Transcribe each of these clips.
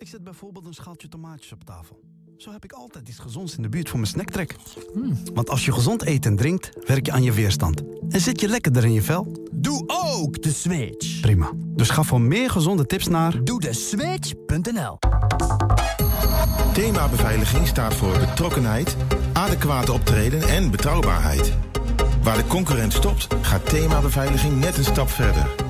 Ik zet bijvoorbeeld een schaaltje tomaatjes op tafel. Zo heb ik altijd iets gezonds in de buurt voor mijn snacktrek. Want als je gezond eet en drinkt, werk je aan je weerstand. En zit je lekkerder in je vel? Doe ook de switch. Prima. Dus ga voor meer gezonde tips naar... Doe de switch.nl Thema beveiliging staat voor betrokkenheid, adequate optreden en betrouwbaarheid. Waar de concurrent stopt, gaat thema beveiliging net een stap verder.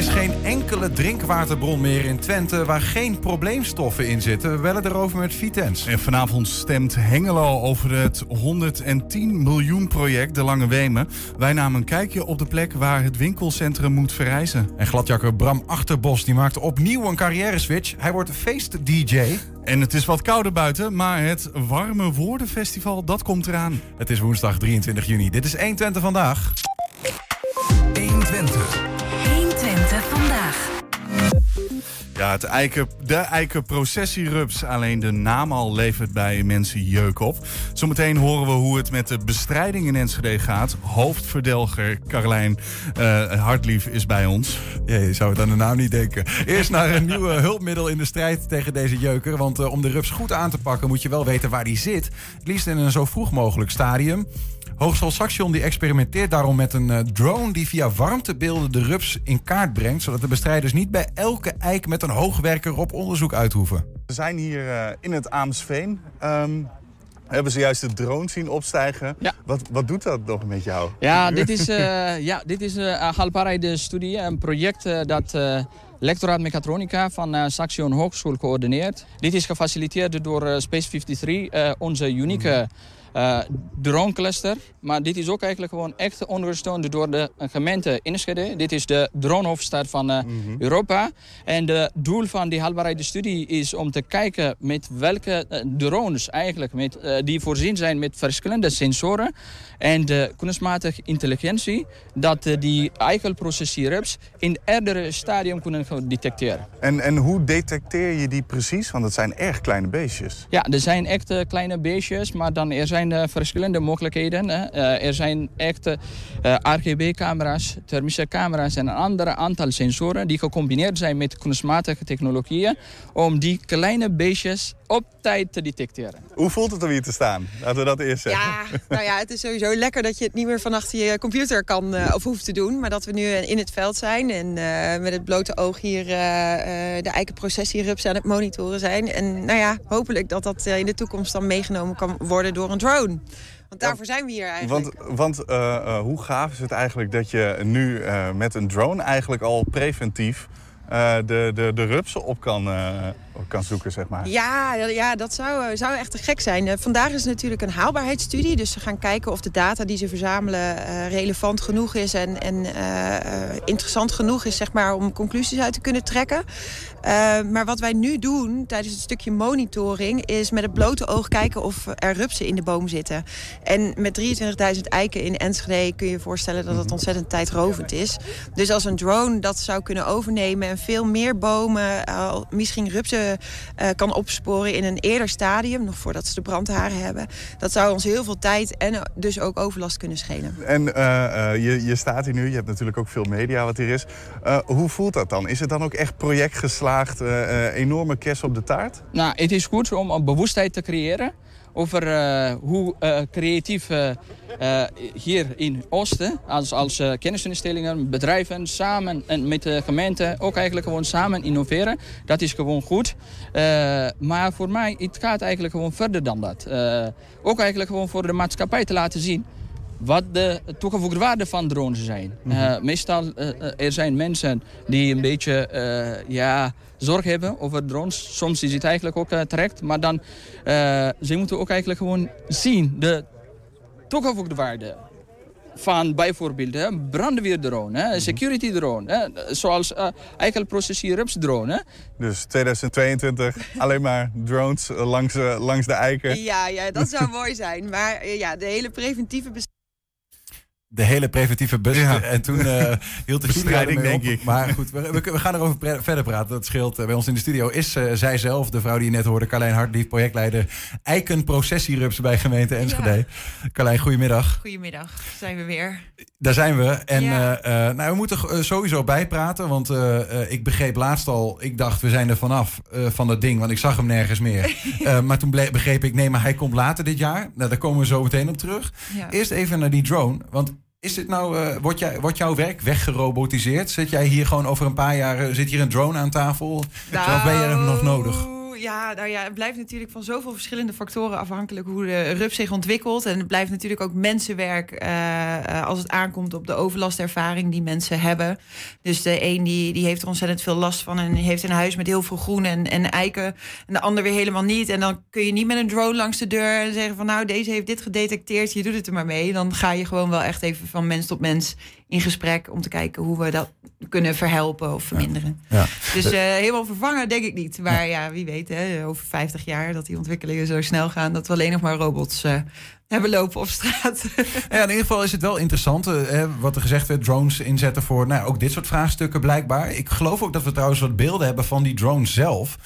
is geen enkele drinkwaterbron meer in Twente waar geen probleemstoffen in zitten. We bellen erover met Vitens. En vanavond stemt Hengelo over het 110 miljoen project De Lange Wemen. Wij namen een kijkje op de plek waar het winkelcentrum moet verrijzen. En gladjakker Bram Achterbos die maakt opnieuw een carrière-switch. Hij wordt feest-dj. En het is wat kouder buiten, maar het Warme Woordenfestival dat komt eraan. Het is woensdag 23 juni. Dit is 120 vandaag. 120. 120 vandaag. Ja, het eiken, de eikenprocessierups. Alleen de naam al levert bij mensen jeuk op. Zometeen horen we hoe het met de bestrijding in Enschede gaat. Hoofdverdelger Carlijn eh, Hartlief is bij ons. Ja, je zou het aan de naam niet denken. Eerst naar een nieuw hulpmiddel in de strijd tegen deze jeuker. Want eh, om de rups goed aan te pakken moet je wel weten waar die zit. Het liefst in een zo vroeg mogelijk stadium. Hogeschool Saxion die experimenteert daarom met een eh, drone die via warmtebeelden de rups in kaart brengt. Zodat de bestrijders niet bij elke eik met een hoogwerker op onderzoek uit hoeven. We zijn hier eh, in het Aamsveen. Ehm, we hebben zojuist de drone zien opstijgen. Ja. Wat, wat doet dat nog met jou? Ja, dit is, eh ja, dit is eh Haalbaarheid Studie, een project dat eh lectoraat mechatronica van eh Saxion Hogeschool coördineert. Dit is gefaciliteerd door Space 53, eh, onze unieke eh drone cluster. Maar dit is ook eigenlijk gewoon echt ondersteund door de gemeente Enschede. Dit is de dronehoofdstad van eh, Europa. En het doel van die haalbaarheidsstudie is om te kijken met welke eh, drones eigenlijk, met, eh, die voorzien zijn met verschillende sensoren en de kunstmatige intelligentie, dat eh, die eikelprocessierups in eerdere stadium kunnen detecteren. En, en hoe detecteer je die precies? Want het zijn erg kleine beestjes. Ja, er zijn echt eh, kleine beestjes, maar dan er zijn eh, verschillende mogelijkheden. Hè. Eh, er zijn echt eh, RGB-camera's, thermische camera's en een ander aantal sensoren die gecombineerd zijn met kunstmatige technologieën om die kleine beestjes op tijd te detecteren. Hoe voelt het om hier te staan? Laten we dat eerst zeggen. Ja, nou ja, het is sowieso lekker dat je het niet meer van achter je computer kan eh, of hoeft te doen. Maar dat we nu in het veld zijn en eh, met het blote oog hier eh, eh, de eikenprocessierups aan het monitoren zijn. En nou ja, hopelijk dat dat eh, in de toekomst dan meegenomen kan worden door een drone. Want daarvoor zijn we hier eigenlijk. Want, want eh, eh, hoe gaaf is het eigenlijk dat je nu eh, met een drone eigenlijk al preventief de, de, de rupsen op kan, kan zoeken, zeg maar? Ja, ja dat zou, zou echt te gek zijn. Vandaag is het natuurlijk een haalbaarheidsstudie. Dus ze gaan kijken of de data die ze verzamelen relevant genoeg is en, en interessant genoeg is zeg maar, om conclusies uit te kunnen trekken. Eh, maar wat wij nu doen tijdens het stukje monitoring is met het blote oog kijken of er rupsen in de boom zitten. En met 23.000 eiken in Enschede kun je je voorstellen dat het ontzettend tijdrovend is. Dus als een drone dat zou kunnen overnemen en veel meer bomen, eh, misschien rupsen eh, kan opsporen in een eerder stadium, nog voordat ze de brandharen hebben. Dat zou ons heel veel tijd en dus ook overlast kunnen schelen. En je, je staat hier nu, je hebt natuurlijk ook veel media wat hier is. Hoe voelt dat dan? Is het dan ook echt project geslaagd, eh, eh, enorme kers op de taart? Nou, het is goed om een bewustheid te creëren over eh, hoe creatief hier in Oosten, als, als kennisinstellingen, bedrijven, samen en met de gemeente ook eigenlijk gewoon samen innoveren. Dat is gewoon goed. Maar voor mij, het gaat eigenlijk gewoon verder dan dat. Ook eigenlijk gewoon voor de maatschappij te laten zien wat de toegevoegde waarde van drones zijn. Eh, meestal uh, er zijn mensen die een beetje uh, ja, zorg hebben over drones. Soms is het eigenlijk ook uh, terecht, maar dan ze moeten ook eigenlijk gewoon zien de toegevoegde waarde van bijvoorbeeld hè, brandweerdrone, hè, Mhm. security drone, hè, zoals uh, eikelprocessie rups drone. Hè. Dus 2022 alleen maar drones eh, langs, uh, langs de eiken. Ja, ja, dat zou mooi zijn. Maar uh, ja, de hele preventieve de hele preventieve bus. Ja. En toen uh, hield de bestrijding, denk ik. Maar goed, we, we, we gaan erover verder praten. Dat scheelt. Bij ons in de studio is uh, zij zelf, de vrouw die je net hoorde, Carlijn Hartlief, projectleider Eikenprocessierups bij gemeente Enschede. Ja. Carlijn, goedemiddag. Goedemiddag, zijn we weer. Daar zijn we. En ja. uh, nou, we moeten sowieso bijpraten, want ik begreep laatst al, ik dacht we zijn er vanaf van dat ding, want ik zag hem nergens meer. maar toen begreep ik, nee, maar hij komt later dit jaar. Nou, daar komen we zo meteen op terug. Ja. Eerst even naar die drone, want is dit nou, wordt, jij, wordt jouw werk weggerobotiseerd? Zit jij hier gewoon over een paar jaar, zit hier een drone aan tafel? Nou, of ben je er nog nodig? Ja, nou ja, het blijft natuurlijk van zoveel verschillende factoren afhankelijk hoe de rup zich ontwikkelt. En het blijft natuurlijk ook mensenwerk uh, als het aankomt op de overlastervaring die mensen hebben. Dus de een die, die heeft er ontzettend veel last van en heeft een huis met heel veel groen en, en eiken. En de ander weer helemaal niet. En dan kun je niet met een drone langs de deur en zeggen van nou, deze heeft dit gedetecteerd, je doet het er maar mee. Dan ga je gewoon wel echt even van mens tot mens in gesprek om te kijken hoe we dat kunnen verhelpen of verminderen. Ja. Ja. Dus uh, helemaal vervangen denk ik niet. Maar ja, ja wie weet, hè, over 50 jaar dat die ontwikkelingen zo snel gaan dat we alleen nog maar robots uh, hebben lopen op straat. Ja, in ieder geval is het wel interessant uh, wat er gezegd werd, drones inzetten voor nou, ook dit soort vraagstukken blijkbaar. Ik geloof ook dat we trouwens wat beelden hebben van die drones zelf.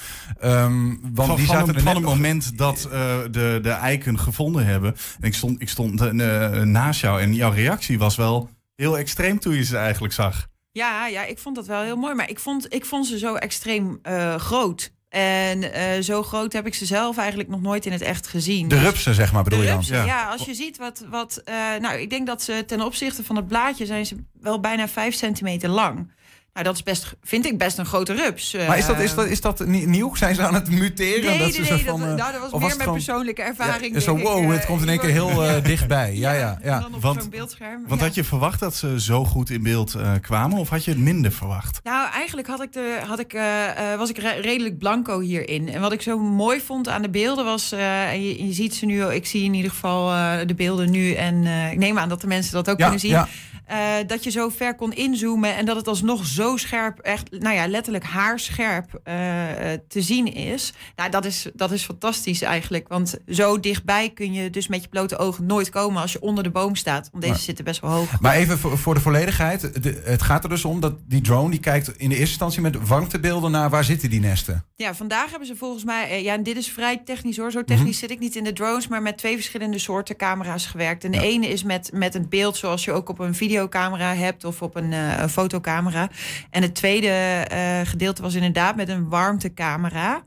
Um, want van, die van, zaten een, van het moment dat uh, de, de eiken gevonden hebben. En ik stond, ik stond uh, naast jou en jouw reactie was wel heel extreem toen je ze eigenlijk zag. Ja, ja, ik vond dat wel heel mooi. Maar ik vond, ik vond ze zo extreem uh, groot. En uh, zo groot heb ik ze zelf eigenlijk nog nooit in het echt gezien. De rupsen, zeg maar, bedoel de je rupsen, dan? Ja. ja, als je ziet wat... wat uh, nou, ik denk dat ze ten opzichte van het blaadje... zijn ze wel bijna 5 centimeter lang. Nou, dat is best, vind ik best een grote rups. Maar is dat, is dat, is dat nieuw? Zijn ze aan het muteren? Nee, dat nee, ze nee. Van, dat, nou, dat was meer mijn persoonlijke ervaring. Ja, zo, wow, ik, het komt in één keer heel uh, dichtbij. Ja, ja, ja. Dan op want, zo'n beeldscherm. Want ja. had je verwacht dat ze zo goed in beeld uh, kwamen? Of had je het minder verwacht? Nou, eigenlijk had ik de, had ik, uh, was ik re redelijk blanco hierin. En wat ik zo mooi vond aan de beelden was... en je, je, ziet ze nu, ik zie in ieder geval de beelden nu... en ik neem aan dat de mensen dat ook ja, kunnen zien... Uh, dat je zo ver kon inzoomen en dat het alsnog zo scherp, echt, nou ja, letterlijk haarscherp uh, te zien is. Nou, dat is, dat is fantastisch eigenlijk. Want zo dichtbij kun je dus met je blote ogen nooit komen als je onder de boom staat. Want deze maar, zitten best wel hoog. Maar even voor, voor de volledigheid. De, het gaat er dus om dat die drone die kijkt in de eerste instantie met warmtebeelden naar waar zitten die nesten. Ja, vandaag hebben ze volgens mij, uh, ja, en dit is vrij technisch hoor. Zo technisch mm -hmm. zit ik niet in de drones, maar met twee verschillende soorten camera's gewerkt. En de ja. ene is met, met een beeld zoals je ook op een video videocamera hebt of op een, een fotocamera. En het tweede uh, gedeelte was inderdaad met een warmtecamera.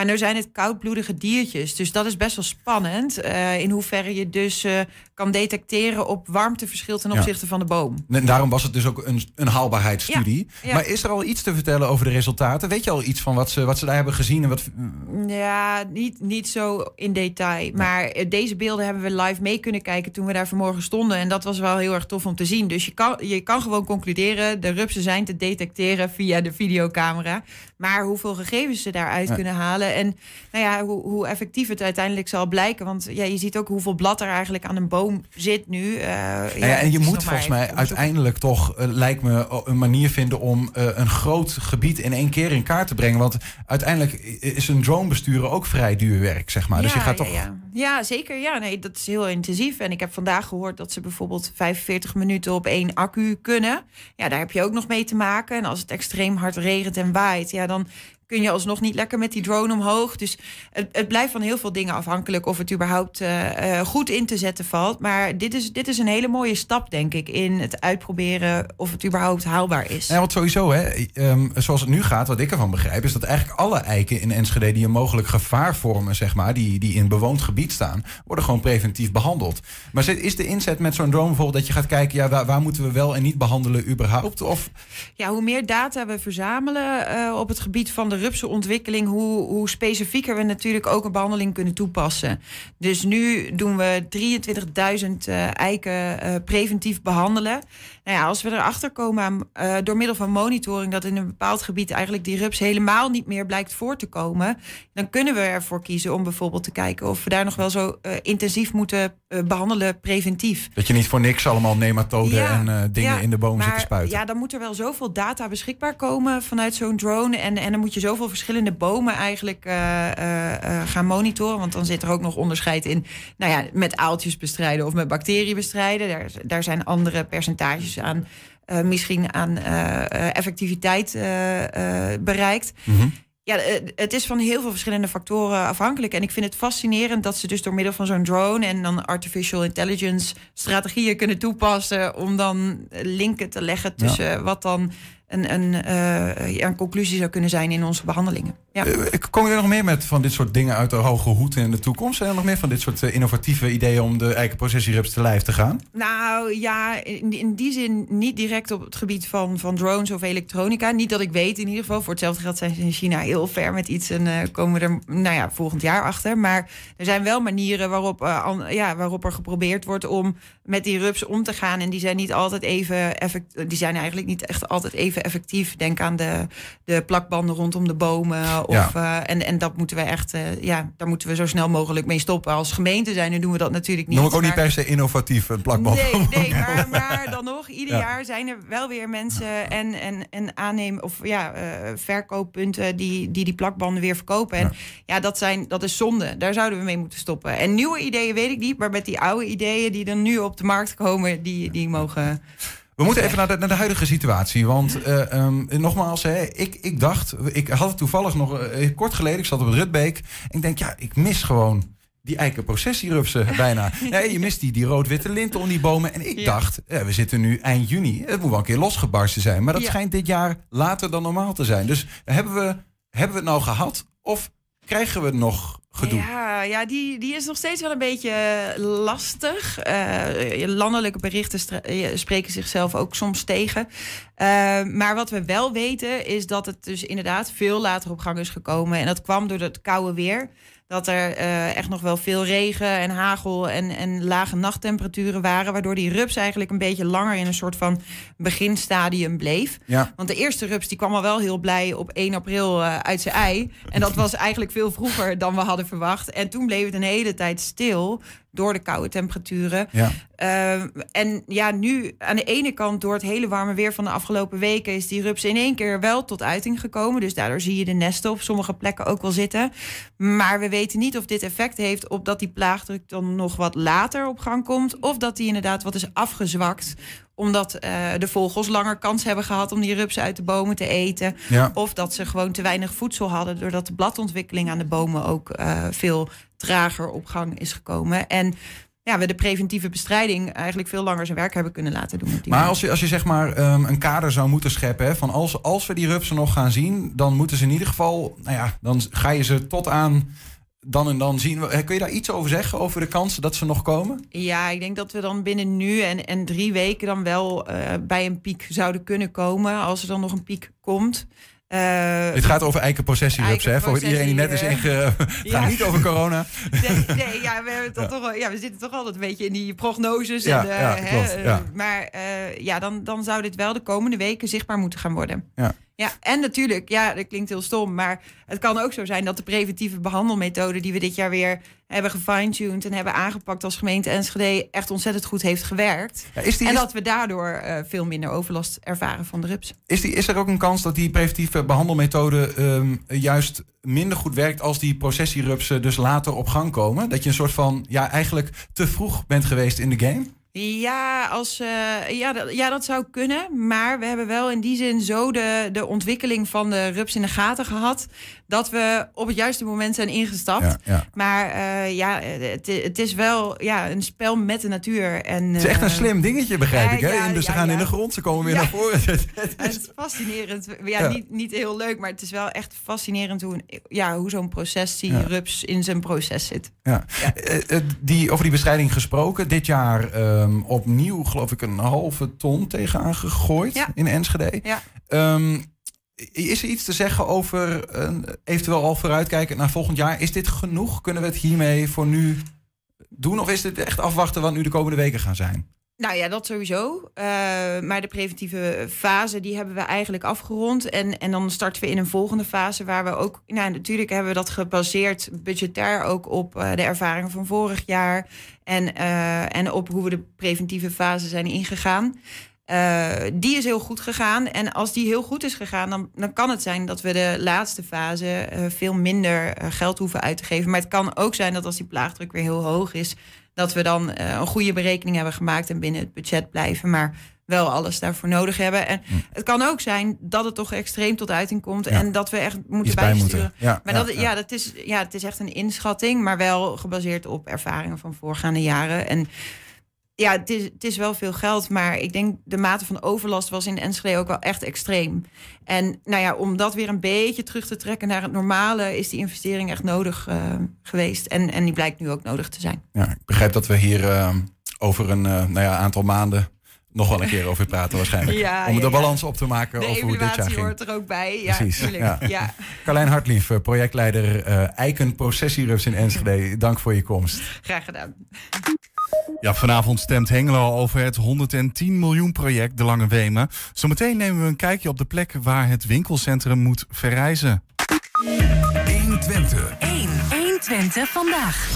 Maar nu zijn het koudbloedige diertjes. Dus dat is best wel spannend. Uh, in hoeverre je dus kan detecteren op warmteverschil ten opzichte ja. van de boom. En daarom was het dus ook een, een haalbaarheidsstudie. Ja, ja. Maar is er al iets te vertellen over de resultaten? Weet je al iets van wat ze, wat ze daar hebben gezien? En wat... Ja, niet, niet zo in detail. Maar deze beelden hebben we live mee kunnen kijken toen we daar vanmorgen stonden. En dat was wel heel erg tof om te zien. Dus je kan, je kan gewoon concluderen, de rupsen zijn te detecteren via de videocamera. Maar hoeveel gegevens ze daaruit kunnen halen. En nou ja, hoe, hoe, effectief het uiteindelijk zal blijken. Want ja, je ziet ook hoeveel blad er eigenlijk aan een boom zit nu. Uh, ja, ja, en je moet volgens mij uiteindelijk toch, uh, lijkt me, een manier vinden om uh, een groot gebied in één keer in kaart te brengen. Want uiteindelijk is een drone besturen ook vrij duur werk, zeg maar. Ja, dus je gaat toch. Ja, ja, zeker. Ja, nee, dat is heel intensief. En ik heb vandaag gehoord dat ze bijvoorbeeld 45 minuten op één accu kunnen. Ja, daar heb je ook nog mee te maken. En als het extreem hard regent en waait, ja, dan kun je alsnog niet lekker met die drone omhoog. Dus het, het blijft van heel veel dingen afhankelijk of het überhaupt uh, uh, goed in te zetten valt. Maar dit is, dit is een hele mooie stap, denk ik, in het uitproberen of het überhaupt haalbaar is. Ja, want sowieso, hè, um, zoals het nu gaat, wat ik ervan begrijp, is dat eigenlijk alle eiken in Enschede die een mogelijk gevaar vormen, zeg maar, die, die in bewoond gebied staan, worden gewoon preventief behandeld. Maar is de inzet met zo'n drone bijvoorbeeld dat je gaat kijken, ja, waar, waar, moeten we wel en niet behandelen überhaupt? Of... Ja, hoe meer data we verzamelen uh, op het gebied van de rupsenontwikkeling, hoe, hoe specifieker we natuurlijk ook een behandeling kunnen toepassen. Dus nu doen we 23.000 uh, eiken uh, preventief behandelen. Nou ja, als we erachter komen uh, door middel van monitoring dat in een bepaald gebied eigenlijk die rups helemaal niet meer blijkt voor te komen, dan kunnen we ervoor kiezen om bijvoorbeeld te kijken of we daar nog wel zo intensief moeten eh, behandelen preventief. Dat je niet voor niks allemaal nematoden Ja, en eh, dingen ja, in de boom zit te maar spuiten. Ja, dan moet er wel zoveel data beschikbaar komen vanuit zo'n drone. En, en dan moet je zoveel verschillende bomen eigenlijk eh, gaan monitoren. Want dan zit er ook nog onderscheid in. Nou ja, met aaltjes bestrijden of met bacteriën bestrijden. Daar, daar zijn andere percentages aan. misschien aan effectiviteit bereikt. Ja, eh, het is van heel veel verschillende factoren afhankelijk. En ik vind het fascinerend dat ze dus door middel van zo'n drone en dan artificial intelligence strategieën kunnen toepassen om dan linken te leggen tussen wat dan een, een, eh, ja, een conclusie zou kunnen zijn in onze behandelingen. Ja. Eh, Komen er nog meer met van dit soort dingen uit de hoge hoed in de toekomst? Zijn er nog meer van dit soort eh, innovatieve ideeën om de eikenprocessierups te lijf te gaan? Nou ja, in, in die zin niet direct op het gebied van, van drones of elektronica. Niet dat ik weet in ieder geval. Voor hetzelfde geld zijn ze in China heel ver met iets en eh, komen we er nou ja, volgend jaar achter. Maar er zijn wel manieren waarop, eh, an- ja, waarop er geprobeerd wordt om met die rups om te gaan. En die zijn niet altijd even effect, die zijn eigenlijk niet echt altijd even effectief. Denk aan de, de plakbanden rondom de bomen. Of, eh, en, en dat moeten we echt, eh, ja, daar moeten we zo snel mogelijk mee stoppen. Als gemeente zijn, dan doen we dat natuurlijk niet. Noem ik ook niet per se innovatief, een plakband. Nee, nee maar, maar dan nog, ieder Ja. jaar zijn er wel weer mensen en, en, en aannemen of ja, eh, verkooppunten die, die die plakbanden weer verkopen. En ja, dat, zijn, dat is zonde. Daar zouden we mee moeten stoppen. En nieuwe ideeën weet ik niet, maar met die oude ideeën die er nu op de markt komen, die, die mogen. We moeten even naar de, naar de huidige situatie. Want eh, ehm, nogmaals, hè, ik, ik dacht, ik had het toevallig nog eh, kort geleden, ik zat op het Rutbeek. En ik denk, ja, ik mis gewoon die eikenprocessierupsen bijna. Nee, je mist die, die rood-witte linten om die bomen. En ik Ja. dacht, eh, we zitten nu eind juni. Het moet wel een keer losgebarsten zijn. Maar dat Ja. schijnt dit jaar later dan normaal te zijn. Dus hebben we, hebben we het nou gehad? Of krijgen we nog gedoe? Ja, ja die, die is nog steeds wel een beetje lastig. Eh, landelijke berichten eh, spreken zichzelf ook soms tegen. Eh, maar wat we wel weten is dat het dus inderdaad veel later op gang is gekomen. En dat kwam door het koude weer. Dat er eh, echt nog wel veel regen en hagel en, en lage nachttemperaturen waren. Waardoor die rups eigenlijk een beetje langer in een soort van beginstadium bleef. Ja. Want de eerste rups die kwam al wel heel blij op 1 april eh, uit zijn ei. En dat was eigenlijk veel vroeger dan we hadden verwacht. En toen bleef het een hele tijd stil door de koude temperaturen. Ja. Ehm, en ja, nu aan de ene kant door het hele warme weer van de afgelopen weken... is die rups in één keer wel tot uiting gekomen. Dus daardoor zie je de nesten op sommige plekken ook wel zitten. Maar we weten niet of dit effect heeft op dat die plaagdruk dan nog wat later op gang komt... of dat die inderdaad wat is afgezwakt omdat eh, de vogels langer kans hebben gehad om die rupsen uit de bomen te eten. Ja. Of dat ze gewoon te weinig voedsel hadden, doordat de bladontwikkeling aan de bomen ook eh, veel trager op gang is gekomen. En ja, we de preventieve bestrijding eigenlijk veel langer zijn werk hebben kunnen laten doen. Maar als je, als je zeg maar ehm, een kader zou moeten scheppen, hè, van als, als we die rupsen nog gaan zien, dan moeten ze in ieder geval, nou ja, dan ga je ze tot aan dan en dan zien. Eh, Kun je daar iets over zeggen, over de kansen dat ze nog komen? Ja, ik denk dat we dan binnen nu en, en drie weken dan wel eh, bij een piek zouden kunnen komen. Als er dan nog een piek komt. Eh, Het gaat over eikenprocessierups, hè? Voor iedereen die net is inge... Ja. gaat niet over corona. Nee, nee ja, we hebben toch wel, ja, we zitten toch altijd een beetje in die prognoses. Ja, en, ja, hè, klopt, ja. Maar ja, dan, dan zou dit wel de komende weken zichtbaar moeten gaan worden. Ja. Ja, en natuurlijk, ja, dat klinkt heel stom, maar het kan ook zo zijn dat de preventieve behandelmethode die we dit jaar weer hebben gefine-tuned en hebben aangepakt als gemeente Enschede echt ontzettend goed heeft gewerkt. Ja, is die- en is- dat we daardoor eh, veel minder overlast ervaren van de rups. Is, die, is er ook een kans dat die preventieve behandelmethode ehm, juist minder goed werkt als die processierupsen dus later op gang komen? Dat je een soort van, ja, eigenlijk te vroeg bent geweest in de game? Ja, als, eh, ja, dat, ja, dat zou kunnen. Maar we hebben wel in die zin zo de, de ontwikkeling van de rups in de gaten gehad. Dat we op het juiste moment zijn ingestapt. Ja, ja. Maar eh, ja, het, het is wel ja, een spel met de natuur. En, Het is echt een eh, slim dingetje, begrijp ik. Hè? dus ze gaan in de grond, ze komen weer naar voren. Het is fascinerend. Ja. Niet, niet heel leuk, maar het is wel echt fascinerend hoe, een- ja, hoe zo'n proces, die rups in zijn proces zit. Ja. Eh, die, over die bestrijding gesproken. Dit jaar ehm, opnieuw, geloof ik, een halve ton tegenaan gegooid in Enschede. Ja. Ehm, is er iets te zeggen over eh, eventueel al vooruitkijken naar volgend jaar? Is dit genoeg? Kunnen we het hiermee voor nu doen? Of is dit echt afwachten wat nu de komende weken gaan zijn? Nou ja, dat sowieso. Uh, maar de preventieve fase, die hebben we eigenlijk afgerond. En, en dan starten we in een volgende fase waar we ook... Nou, natuurlijk hebben we dat gebaseerd budgetair ook op uh, de ervaringen van vorig jaar. En, uh, en op hoe we de preventieve fase zijn ingegaan. Die is heel goed gegaan. En als die heel goed is gegaan, dan, dan kan het zijn dat we de laatste fase veel minder geld hoeven uit te geven. Maar het kan ook zijn dat als die plaagdruk weer heel hoog is, dat we dan een goede berekening hebben gemaakt en binnen het budget blijven. Maar wel alles daarvoor nodig hebben. En hm. het kan ook zijn dat het toch extreem tot uiting komt. En dat we echt moeten bijsturen. Ja, maar dat, ja, dat is, ja, het is echt een inschatting, maar wel gebaseerd op ervaringen van voorgaande jaren. En ja, het is, het is wel veel geld, maar ik denk de mate van overlast was in Enschede ook wel echt extreem. En nou ja, om dat weer een beetje terug te trekken naar het normale, is die investering echt nodig uh, geweest. En, en die blijkt nu ook nodig te zijn. Ja, ik begrijp dat we hier uh, over een uh, nou ja, aantal maanden nog wel een keer over praten waarschijnlijk. Ja, om ja, de balans op te maken de over hoe dit jaar ging. hoort er ook bij. Ja, Precies. Ja. Carlijn Hartlief, projectleider uh, Eiken Processierups in Enschede. Dank voor je komst. Graag gedaan. Ja, vanavond stemt Hengelo over het 110 miljoen project De Lange Wemen. Zometeen nemen we een kijkje op de plek waar het winkelcentrum moet verrijzen. 120. 1. 120 vandaag.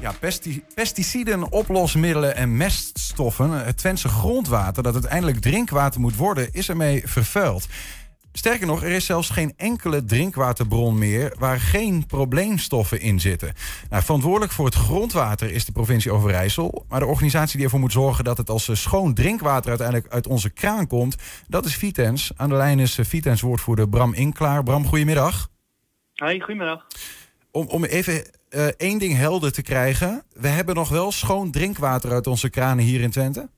Ja, pesti pesticiden, oplosmiddelen en meststoffen. Het Twentse grondwater dat uiteindelijk drinkwater moet worden, is ermee vervuild. Sterker nog, er is zelfs geen enkele drinkwaterbron meer waar geen probleemstoffen in zitten. Nou, verantwoordelijk voor het grondwater is de provincie Overijssel. Maar de organisatie die ervoor moet zorgen dat het als schoon drinkwater uiteindelijk uit onze kraan komt, dat is Vitens. Aan de lijn is Vitens woordvoerder Bram Inklaar. Bram, goedemiddag. Hoi, goedemiddag. Om, om even uh, één ding helder te krijgen. We hebben nog wel schoon drinkwater uit onze kranen hier in Twente?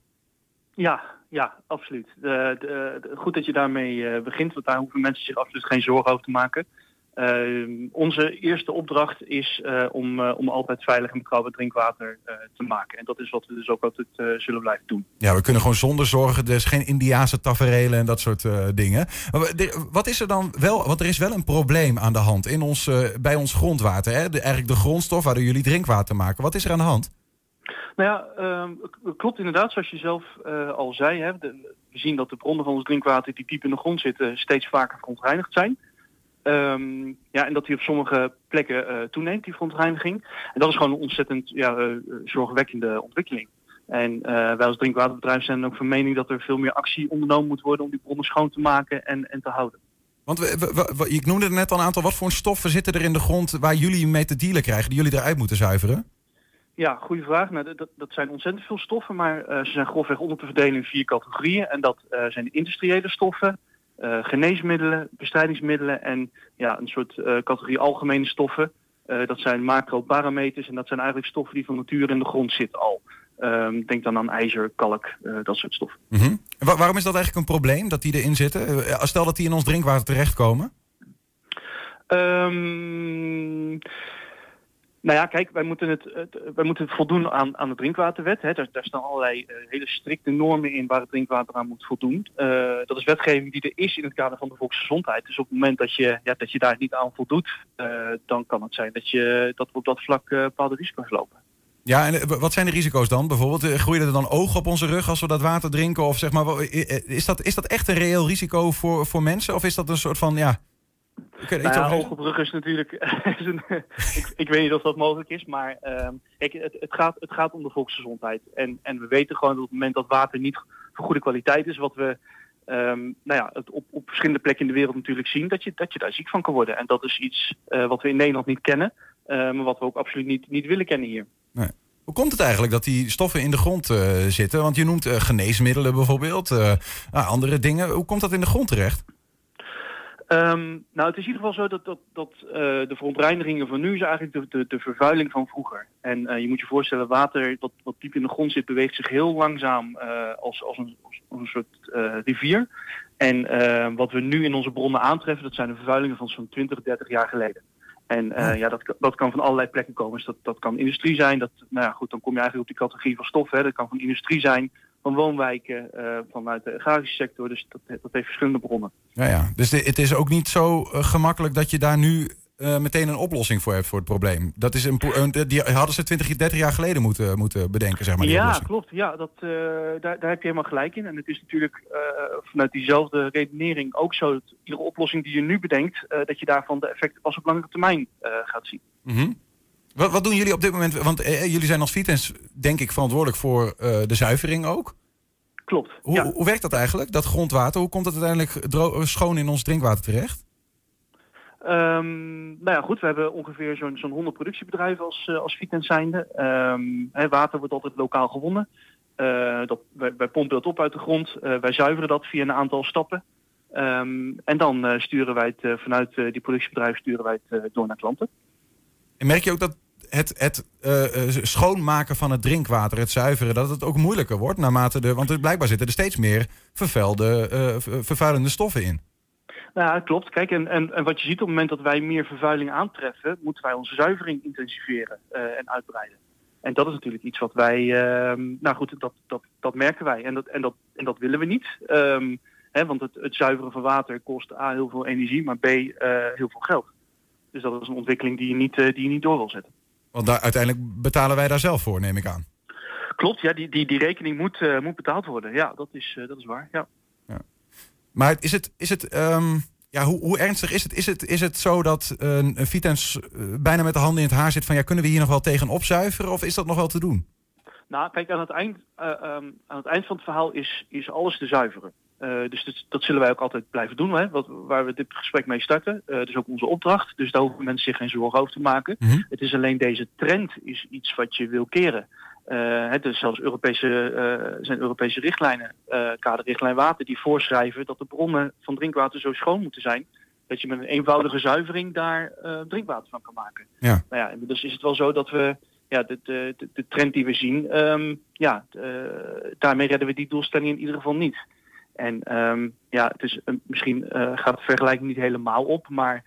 Ja, ja, absoluut. De, de, goed dat je daarmee uh, begint, want daar hoeven mensen zich absoluut geen zorgen over te maken. Uh, onze eerste opdracht is om, om altijd veilig en betrouwbaar drinkwater te maken. En dat is wat we dus ook altijd zullen blijven doen. Ja, we kunnen gewoon zonder zorgen, dus geen Indiaanse taferelen en dat soort dingen. Maar wat is er dan wel, want er is wel een probleem aan de hand in ons, bij ons grondwater. Hè? Eigenlijk de grondstof waardoor jullie drinkwater maken. Wat is er aan de hand? Nou ja, uh, klopt inderdaad, zoals je zelf uh, al zei. Hè, we zien dat de bronnen van ons drinkwater die diep in de grond zitten steeds vaker verontreinigd zijn. Um, ja, en dat die op sommige plekken uh, toeneemt, die verontreiniging. En dat is gewoon een ontzettend ja, zorgwekkende ontwikkeling. En wij als drinkwaterbedrijf zijn ook van mening dat er veel meer actie ondernomen moet worden om die bronnen schoon te maken en, en te houden. Want we, we, ik noemde er net al een aantal. Wat voor stoffen zitten er in de grond waar jullie mee te dealen krijgen, die jullie eruit moeten zuiveren? Ja, goede vraag. Nou, dat, dat zijn ontzettend veel stoffen, maar uh, ze zijn grofweg onder te verdelen in vier categorieën. En dat uh, zijn de industriële stoffen, uh, geneesmiddelen, bestrijdingsmiddelen en ja, een soort categorie algemene stoffen. dat zijn macroparameters en dat zijn eigenlijk stoffen die van nature in de grond zitten al. Um, denk dan aan ijzer, kalk, dat soort stoffen. Mm -hmm. Wa waarom is dat eigenlijk een probleem dat die erin zitten? stel dat die in ons drinkwater terechtkomen? Um, nou ja, kijk, wij moeten het, wij moeten het voldoen aan, aan de drinkwaterwet. Hè. Daar, daar staan allerlei uh, hele strikte normen in waar het drinkwater aan moet voldoen. Uh, dat is wetgeving die er is in het kader van de volksgezondheid. Dus op het moment dat je, ja, dat je daar niet aan voldoet, uh, dan kan het zijn dat, je, dat we op dat vlak bepaalde risico's lopen. Ja, en wat zijn de risico's dan? Bijvoorbeeld, groeien er dan ogen op onze rug als we dat water drinken? Of zeg maar, is dat, is dat echt een reëel risico voor, voor mensen? Of is dat een soort van, ja, nou ja, oog op rug is natuurlijk... ik, ik, weet niet of dat mogelijk is, maar kijk, het, het, gaat, het gaat om de volksgezondheid. En, en we weten gewoon dat op het moment dat water niet van goede kwaliteit is, wat we um, nou ja, het op, op verschillende plekken in de wereld natuurlijk zien, dat je, dat je daar ziek van kan worden. En dat is iets uh, wat we in Nederland niet kennen, uh, maar wat we ook absoluut niet, niet willen kennen hier. Nee. Hoe komt het eigenlijk dat die stoffen in de grond uh, zitten? Want je noemt geneesmiddelen bijvoorbeeld, nou, andere dingen. Hoe komt dat in de grond terecht? Um, nou, het is in ieder geval zo dat, dat, dat uh, de verontreinigingen van nu is eigenlijk de, de, de vervuiling van vroeger. En uh, je moet je voorstellen, water dat wat diep in de grond zit, beweegt zich heel langzaam uh, als, als, een, als een soort rivier. En wat we nu in onze bronnen aantreffen, dat zijn de vervuilingen van zo'n 20, 30 jaar geleden. En ja, ja dat, dat kan van allerlei plekken komen. Dus dat, dat kan industrie zijn. Dat, nou ja, goed, dan kom je eigenlijk op die categorie van stoffen. Hè. Dat kan van industrie zijn, van woonwijken, uh, vanuit de agrarische sector. Dus dat, dat heeft verschillende bronnen. Ja, ja. Dus de, het is ook niet zo uh, gemakkelijk dat je daar nu eh, meteen een oplossing voor hebt voor het probleem. Dat is een, een, die hadden ze 20, 30 jaar geleden moeten, moeten bedenken, zeg maar. Ja, oplossing. klopt. Ja, dat, eh, daar, daar heb je helemaal gelijk in. En het is natuurlijk eh, vanuit diezelfde redenering ook zo dat iedere oplossing die je nu bedenkt, eh, dat je daarvan de effecten pas op langere termijn eh, gaat zien. Mhm. Wat, wat doen jullie op dit moment? Want eh, jullie zijn als Vitens, denk ik, verantwoordelijk voor eh, de zuivering ook. Klopt. Hoe, ja. hoe werkt dat eigenlijk, dat grondwater? Hoe komt het uiteindelijk schoon in ons drinkwater terecht? Ehm, nou ja, goed, we hebben ongeveer zo'n zo'n 100 productiebedrijven als, eh, als Vitens zijnde. Ehm, hè, water wordt altijd lokaal gewonnen. Eh, dat, wij, wij pompen dat op uit de grond. Eh, wij zuiveren dat via een aantal stappen. Ehm, en dan eh, sturen wij het eh, vanuit eh, die productiebedrijven sturen wij het eh, door naar klanten. En merk je ook dat het, het eh, eh, schoonmaken van het drinkwater, het zuiveren, dat het ook moeilijker wordt naarmate de. Want er blijkbaar zitten er steeds meer vervuilde, eh, ver- vervuilende stoffen in. Nou ja, klopt. Kijk, en, en, en wat je ziet op het moment dat wij meer vervuiling aantreffen, moeten wij onze zuivering intensiveren en uitbreiden. En dat is natuurlijk iets wat wij, ehm, nou goed, dat, dat, dat merken wij en dat, en dat, en dat willen we niet. Ehm, hè, want het, het zuiveren van water kost A heel veel energie, maar B heel veel geld. Dus dat is een ontwikkeling die je niet, die je niet door wil zetten. Want daar, uiteindelijk betalen wij daar zelf voor, neem ik aan. Klopt, ja, die, die, die rekening moet, eh, moet betaald worden. Ja, dat is, eh, dat is waar. Ja. Maar is het, is het ehm, ja, hoe, hoe ernstig is het? Is het, is het zo dat eh, een Vitens bijna met de handen in het haar zit van ja, kunnen we hier nog wel tegen opzuiveren of is dat nog wel te doen? Nou, kijk, aan het eind, eh, ehm, aan het eind van het verhaal is, is alles te zuiveren. Eh, dus dat, dat zullen wij ook altijd blijven doen, hè, wat, waar we dit gesprek mee starten. Eh, dat is ook onze opdracht, dus daar hoeven mensen zich geen zorgen over te maken. Mhm. Het is alleen deze trend is iets wat je wil keren. Het is zelfs Europese, eh, zijn Europese richtlijnen, kaderrichtlijn water, die voorschrijven dat de bronnen van drinkwater zo schoon moeten zijn dat je met een eenvoudige zuivering daar drinkwater van kan maken. Ja. Nou ja, dus is het wel zo dat we ja, de, de, de, trend die we zien, ehm, ja, daarmee redden we die doelstelling in ieder geval niet. En ehm, ja, het is, misschien eh, gaat de vergelijking niet helemaal op, maar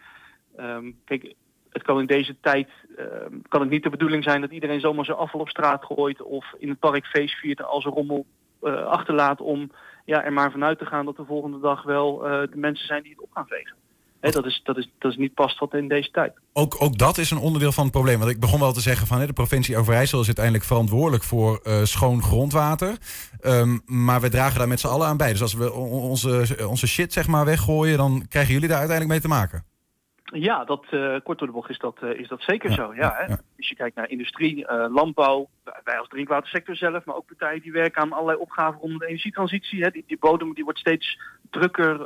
ehm, kijk, het kan in deze tijd ehm, kan het niet de bedoeling zijn dat iedereen zomaar zijn afval op straat gooit of in het park feest viert als een rommel eh, achterlaat om ja, er maar vanuit te gaan dat de volgende dag wel eh, de mensen zijn die het op gaan vegen. Dat, is, dat, is, dat is niet past wat in deze tijd. Ook, ook dat is een onderdeel van het probleem. Want ik begon wel te zeggen van de provincie Overijssel is uiteindelijk verantwoordelijk voor eh, schoon grondwater. Ehm, maar we dragen daar met z'n allen aan bij. Dus als we on- onze, onze shit zeg maar weggooien, dan krijgen jullie daar uiteindelijk mee te maken. Ja, dat, eh, kort door de bocht is dat, eh, is dat zeker Ja, zo. Ja, hè? Als je kijkt naar industrie, eh, landbouw, wij als drinkwatersector zelf, maar ook partijen die werken aan allerlei opgaven rondom de energietransitie. Hè? Die, die bodem die wordt steeds drukker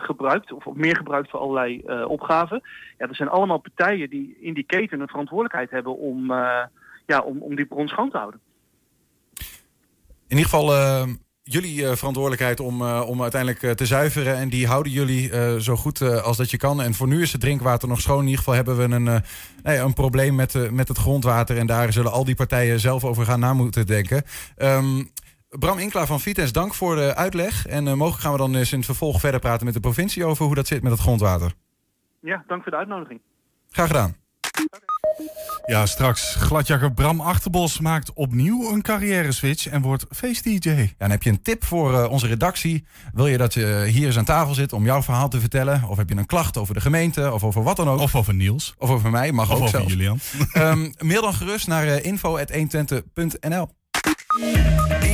gebruikt, of meer gebruikt voor allerlei opgaven. Ja, dat zijn allemaal partijen die in die keten een verantwoordelijkheid hebben om, ja, om, om die bron schoon te houden. In ieder geval jullie eh, verantwoordelijkheid om, eh, om uiteindelijk eh, te zuiveren. En die houden jullie zo goed als dat je kan. En voor nu is het drinkwater nog schoon. In ieder geval hebben we een, nou ja, een probleem met, met het grondwater. En daar zullen al die partijen zelf over gaan na moeten denken. Ehm, Bram Inkla van Vitens, dank voor de uitleg. En mogelijk gaan we dan eens in het vervolg verder praten met de provincie over hoe dat zit met het grondwater. Ja, dank voor de uitnodiging. Graag gedaan. Ja, straks gladjakker Bram Achterbos maakt opnieuw een carrière switch en wordt feest-dj. Ja, dan heb je een tip voor eh, onze redactie. Wil je dat je hier eens aan tafel zit om jouw verhaal te vertellen? Of heb je een klacht over de gemeente of over wat dan ook? Of over Niels. Of over mij, mag Of ook over zelfs. Julian. Ehm, mail dan gerust naar uh, info.120.nl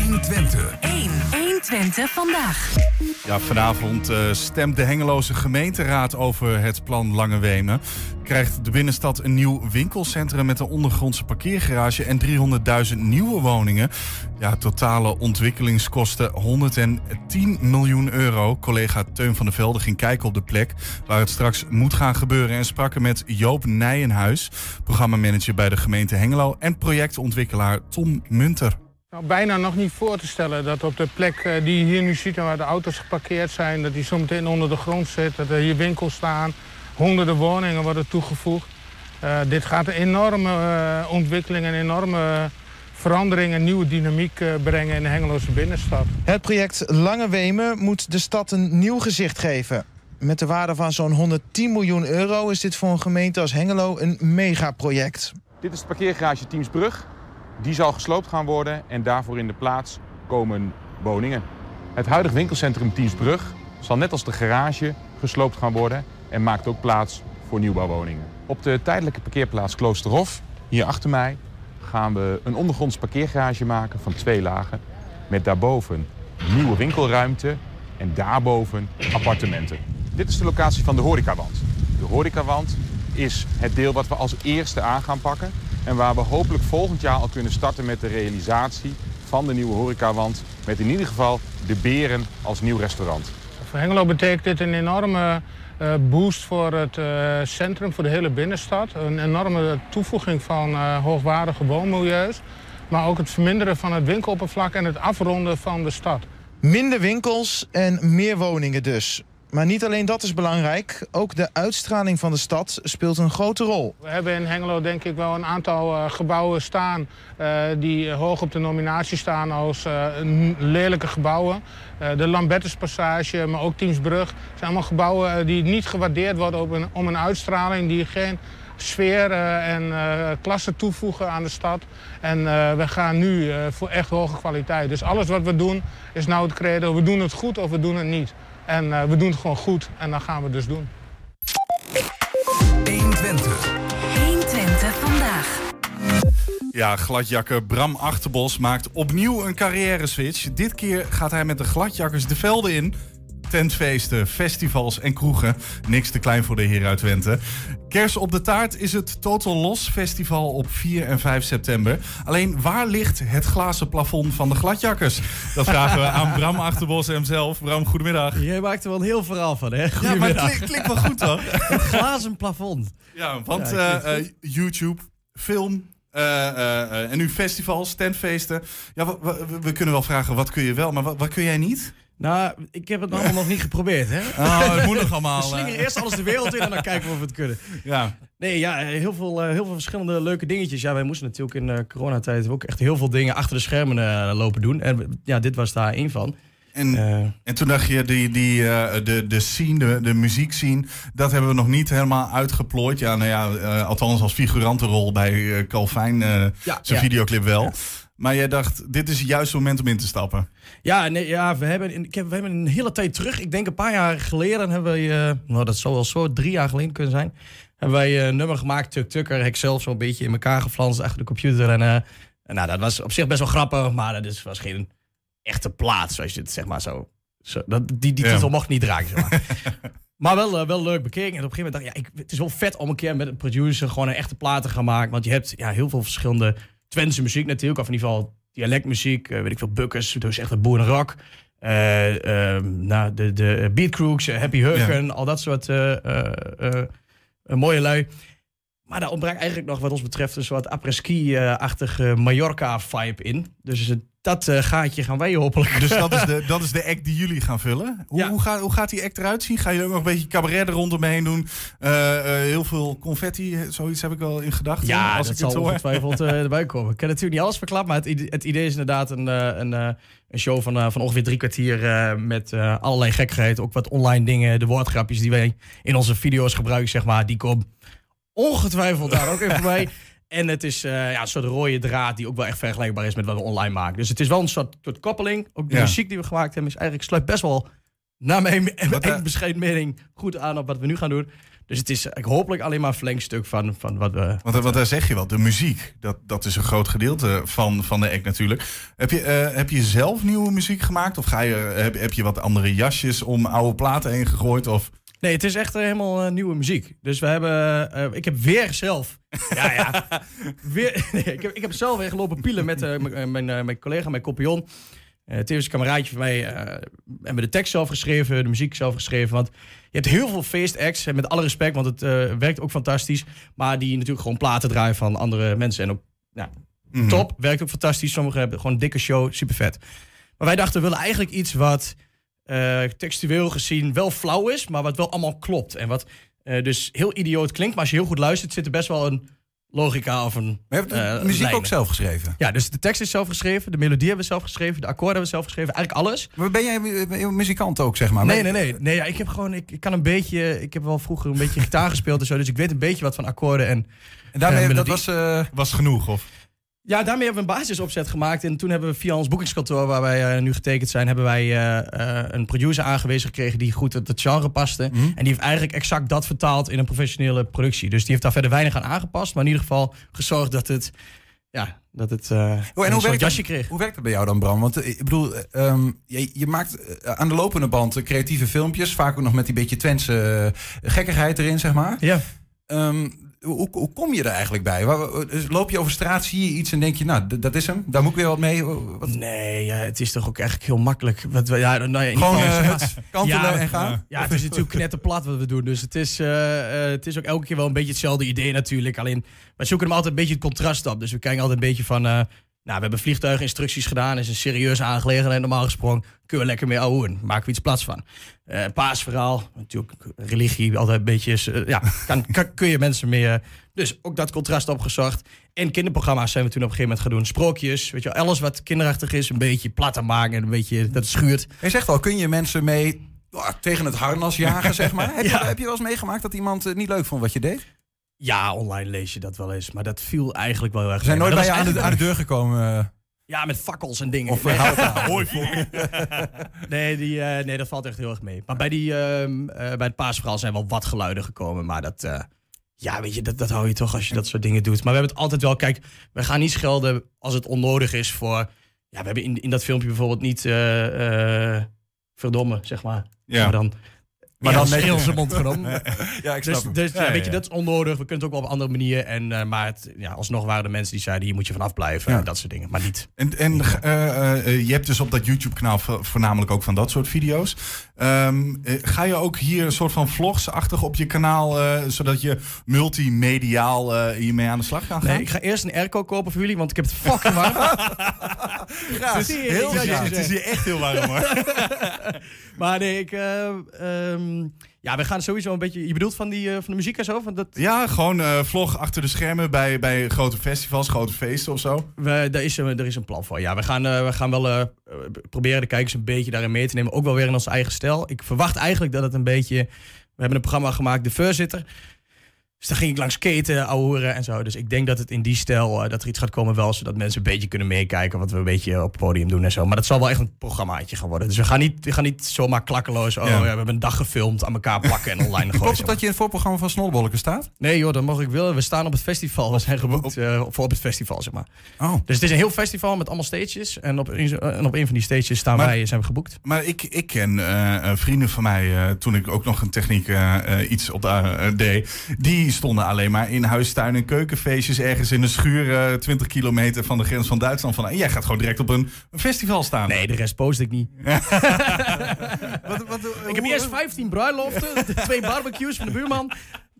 120. 1. 120 vandaag. Ja, vanavond eh, stemt de Hengeloze gemeenteraad over het plan Lange Wemen. Krijgt de binnenstad een nieuw winkelcentrum met een ondergrondse parkeergarage en 300.000 nieuwe woningen. Ja, totale ontwikkelingskosten 110 miljoen euro. Collega Teun van der Velde ging kijken op de plek waar het straks moet gaan gebeuren en sprak er met Joop Nijenhuis, programmamanager bij de gemeente Hengelo en projectontwikkelaar Tom Munter. Nou, bijna nog niet voor te stellen dat op de plek eh, die je hier nu ziet en waar de auto's geparkeerd zijn, dat die zometeen onder de grond zit, dat er hier winkels staan, honderden woningen worden toegevoegd. Eh, dit gaat een enorme eh, ontwikkeling en enorme verandering en nieuwe dynamiek eh, brengen in de Hengeloze binnenstad. Het project Lange Wemen moet de stad een nieuw gezicht geven. Met de waarde van zo'n 110 miljoen euro is dit voor een gemeente als Hengelo een megaproject. Dit is de parkeergarage Teamsbrug. Die zal gesloopt gaan worden en daarvoor in de plaats komen woningen. Het huidige winkelcentrum Teamsbrug zal net als de garage gesloopt gaan worden en maakt ook plaats voor nieuwbouwwoningen. Op de tijdelijke parkeerplaats Kloosterhof, hier achter mij, gaan we een ondergronds parkeergarage maken van twee lagen. Met daarboven nieuwe winkelruimte en daarboven appartementen. Dit is de locatie van de horecawand. De horecawand is het deel wat we als eerste aan gaan pakken. En waar we hopelijk volgend jaar al kunnen starten met de realisatie van de nieuwe horecawand. Met in ieder geval de Beren als nieuw restaurant. Voor Hengelo betekent dit een enorme uh, boost voor het uh, centrum, voor de hele binnenstad. Een enorme toevoeging van uh, hoogwaardige woonmilieus. Maar ook het verminderen van het winkeloppervlak en het afronden van de stad. Minder winkels en meer woningen dus. Maar niet alleen dat is belangrijk. Ook de uitstraling van de stad speelt een grote rol. We hebben in Hengelo denk ik wel een aantal uh, gebouwen staan... Uh, die hoog op de nominatie staan als uh, lelijke gebouwen. de Lambertuspassage, maar ook Teamsbrug. Zijn allemaal gebouwen die niet gewaardeerd worden op een, om een uitstraling... die geen sfeer en klasse toevoegen aan de stad. En we gaan nu voor echt hoge kwaliteit. Dus alles wat we doen is nou het credo. We doen het goed of we doen het niet. En uh, we doen het gewoon goed en dat gaan we dus doen. 120. 120 vandaag. Ja, gladjakker Bram Achterbos maakt opnieuw een carrière switch. Dit keer gaat hij met de gladjakkers de velden in tentfeesten, festivals en kroegen. Niks te klein voor de heren uit Twente. Kers op de taart is het Total Los Festival op 4 en 5 september. Alleen waar ligt het glazen plafond van de gladjakkers? Dat vragen we aan Bram Achterbos hemzelf. Bram, goedemiddag. Jij maakt er wel een heel verhaal van, hè? Ja, maar het klinkt wel goed, toch? het glazen plafond. Ja, want ja, uh, uh, YouTube, film, uh, uh, en nu festivals, tentfeesten. Ja, we, we, we, kunnen wel vragen, wat kun je wel, maar wat, wat kun jij niet? Nou, ik heb het allemaal nog niet geprobeerd, hè? Oh, het moet nog allemaal. We slingeren eerst alles de wereld in en dan kijken we of we het kunnen. Ja. Nee, ja, heel veel, heel veel verschillende leuke dingetjes. Ja, wij moesten natuurlijk in uh, coronatijd ook echt heel veel dingen achter de schermen lopen doen. En ja, dit was daar één van. En, uh, en toen dacht je, die, die, uh, de, de scene, de, de muziekscene, dat hebben we nog niet helemaal uitgeplooid. Ja, nou ja, uh, althans als figurantenrol bij Calvin, ja, zijn ja. videoclip wel. Ja. Maar jij dacht, dit is het juiste moment om in te stappen. Ja, nee, ja we, hebben, ik heb, we hebben een hele tijd terug, ik denk een paar jaar geleden, hebben wij, nou dat zou wel zo drie jaar geleden kunnen zijn, hebben wij een nummer gemaakt, Tuk Tukker. Ik zelf zo'n beetje in elkaar geflanst achter de computer. En, en nou, dat was op zich best wel grappig, maar dat is, was geen echte plaat, zoals je het zeg maar zo. zo dat, die die titel ja. mocht niet dragen, zeg maar. maar wel, wel leuk bekeken. En op een gegeven moment dacht ja, ik, het is wel vet om een keer met een producer gewoon een echte plaat te gaan maken. Want je hebt ja, heel veel verschillende Twentse muziek natuurlijk. Of in ieder geval dialectmuziek, uh, weet ik veel, Bukkers, dus echt het boerenrock. Uh, uh, nou, de, de Beat Crooks, Happy Hurgen, ja. al dat soort mooie lui. Maar daar ontbreekt eigenlijk nog wat ons betreft een soort apres-ski-achtige Mallorca-vibe in. Dus dat uh, gaatje gaan wij hopelijk. Dus dat is, de, dat is de act die jullie gaan vullen. Hoe, ja. hoe, gaat, hoe gaat die act eruit zien? Ga je ook nog een beetje cabaret er rondomheen doen? Uh, uh, heel veel confetti, zoiets heb ik wel in gedachten. Ja, als dat ik zal ongetwijfeld erbij komen. Ik kan natuurlijk niet alles verklappen, maar het, het idee is inderdaad een, een, een show van, van ongeveer drie kwartier met allerlei gekkigheid. Ook wat online dingen, de woordgrapjes die wij in onze video's gebruiken, zeg maar. Die komen ongetwijfeld daar ook even voorbij. En het is uh, ja, een soort rode draad die ook wel echt vergelijkbaar is met wat we online maken. Dus het is wel een soort, soort koppeling. Ook de ja. muziek die we gemaakt hebben is eigenlijk sluit best wel, naar mijn eigen bescheiden mening, goed aan op wat we nu gaan doen. Dus het is ik hopelijk alleen maar een verlengstuk van, van wat we... Want, want daar zeg je wel, de muziek, dat, dat is een groot gedeelte van, van de act natuurlijk. Heb je, uh, heb je zelf nieuwe muziek gemaakt? Of ga je, heb, heb je wat andere jasjes om oude platen heen gegooid? Of... Nee, het is echt uh, helemaal uh, nieuwe muziek. Dus we hebben. Uh, ik heb weer zelf. ja, ja. weer, nee, ik, heb, ik heb zelf weer gelopen pielen met mijn, mijn collega, mijn koppion. tevens een kameraadje van mij. hebben we de tekst zelf geschreven, de muziek zelf geschreven. Want je hebt heel veel feestacts. En met alle respect, want het werkt ook fantastisch. Maar die natuurlijk gewoon platen draaien van andere mensen. En ook nou, mm -hmm. top, werkt ook fantastisch. Sommigen hebben gewoon een dikke show, super vet. Maar wij dachten, we willen eigenlijk iets wat. Uh, textueel gezien wel flauw is, maar wat wel allemaal klopt. En wat uh, dus heel idioot klinkt, maar als je heel goed luistert, zit er best wel een logica of een. Maar je hebt de uh, muziek lijnen. ook zelf geschreven? Ja, dus de tekst is zelf geschreven, de melodie hebben we zelf geschreven, de akkoorden hebben we zelf geschreven, eigenlijk alles. Maar ben jij ben je muzikant ook, zeg maar? Nee, nee, nee. nee ja, ik heb gewoon, ik, ik, kan een beetje, ik heb wel vroeger een beetje gitaar gespeeld en zo, dus ik weet een beetje wat van akkoorden en. En daarmee, dat was, was genoeg, of? Ja, daarmee hebben we een basisopzet gemaakt. En toen hebben we via ons boekingskantoor, waar wij eh, nu getekend zijn, hebben wij eh, eh, een producer aangewezen gekregen die goed het genre paste. Mhm. En die heeft eigenlijk exact dat vertaald in een professionele productie. Dus die heeft daar verder weinig aan aangepast, maar in ieder geval gezorgd dat het, ja, dat het Oh, en hoe werkt, jasje dat, kreeg. hoe werkt dat bij jou dan, Bram? Want ik bedoel, eh, ehm, je, je maakt aan de lopende band creatieve filmpjes. Vaak ook nog met die beetje Twentse gekkigheid erin, zeg maar. Ja. Ehm, hoe, hoe kom je er eigenlijk bij? Dus Loop je over straat, zie je iets en denk je, nou, dat is hem. Daar moet ik weer wat mee. Wat- Nee, ja, het is toch ook eigenlijk heel makkelijk. Wat, we- ja, nou ja, Gewoon, huts, kantelen Ja, en gaan? Ja, het is natuurlijk knetterplat wat we doen. Dus het is, eh, eh, het is ook elke keer wel een beetje hetzelfde idee natuurlijk. Alleen, wij zoeken hem altijd een beetje het contrast op. Dus we kijken altijd een beetje van... nou, we hebben vliegtuiginstructies gedaan. is een serieuze aangelegenheid. Normaal gesproken kun je lekker mee ouwen. Maken we iets plaats van. Eh paasverhaal. Natuurlijk religie. Altijd een beetje... eh, ja, kan, kan- kun je mensen mee... eh, dus ook dat contrast opgezocht. In kinderprogramma's zijn we toen op een gegeven moment gaan doen. Sprookjes. Weet je, wel, alles wat kinderachtig is. Een beetje platter maken. En een beetje dat het schuurt. Je zegt al, kun je mensen mee ah, tegen het harnas jagen, zeg maar? Heb, je, heb je wel eens meegemaakt dat iemand het niet leuk vond wat je deed? Ja, online lees je dat wel eens. Maar dat viel eigenlijk wel heel erg We zijn nooit bij je aan de, aan de deur gekomen. eh. Ja, met fakkels en dingen. Of nee, hout- hooivol. nee, die, eh, nee, dat valt echt heel erg mee. Maar bij, die, ehm, eh, bij het paasverhaal zijn wel wat geluiden gekomen. Maar dat, eh, ja, weet je, dat, dat hou je toch als je dat soort dingen doet. Maar we hebben het altijd wel, kijk, we gaan niet schelden als het onnodig is voor... Ja, we hebben in, in dat filmpje bijvoorbeeld niet eh, eh, verdomme, zeg maar. Ja. Maar dan... Maar Maar dan netjes. heel zijn mond genomen. Ja, ik snap dus, hem. dus Ja, ja, ja, weet je, ja. dat is onnodig. We kunnen het ook wel op een andere manier. En, eh, maar het, ja, alsnog waren er mensen die zeiden, hier moet je vanaf blijven. Ja. En dat soort dingen. Maar niet. En, en eh, eh, je hebt dus op dat YouTube-kanaal vo- voornamelijk ook van dat soort video's. Ehm, eh, ga je ook hier een soort van vlogsachtig op je kanaal, zodat je multimediaal eh, hiermee aan de slag kan gaan? Nee, ik ga eerst een airco kopen voor jullie, want ik heb het fucking warm. Graag. Het is heel Ja, het is hier echt heel warm hoor. maar nee, ik... eh, ehm, ja, we gaan sowieso een beetje... Je bedoelt van, die, eh, van de muziek en zo? Van dat, Ja, gewoon eh, vlog achter de schermen bij, bij grote festivals, grote feesten of zo. we, daar, is, er is een plan voor. Ja, we gaan, eh, we gaan wel proberen de kijkers een beetje daarin mee te nemen. Ook wel weer in onze eigen stijl. Ik verwacht eigenlijk dat het een beetje... We hebben een programma gemaakt, De Voorzitter. Dus daar ging ik langs skaten, ouwehoeren en zo. Dus ik denk dat het in die stijl, eh, dat er iets gaat komen wel... zodat mensen een beetje kunnen meekijken wat we een beetje op het podium doen en zo. Maar dat zal wel echt een programmaatje gaan worden. Dus we gaan niet, we gaan niet zomaar klakkeloos... oh Ja. ja. we hebben een dag gefilmd, aan elkaar plakken en online gooien. Klopt het dat je in het voorprogramma van Snollebolken staat? Nee joh, dat mag ik willen. We staan op het festival. We zijn geboekt eh, voor op het festival, zeg maar. Oh. Dus het is een heel festival met allemaal stages. En op, een- en op een van die stages staan Maar- wij, zijn we geboekt. Maar ik, ik ken eh, eh, vrienden van mij, eh, toen ik ook nog een techniek eh, eh, iets op de, eh, deed, die stonden alleen maar in huistuin- en keukenfeestjes ergens in een schuur eh 20 kilometer van de grens van Duitsland. Van, en jij gaat gewoon direct op een, een festival staan. Nee, de rest post ik niet. ik heb eerst 15 bruiloften, twee barbecues van de buurman.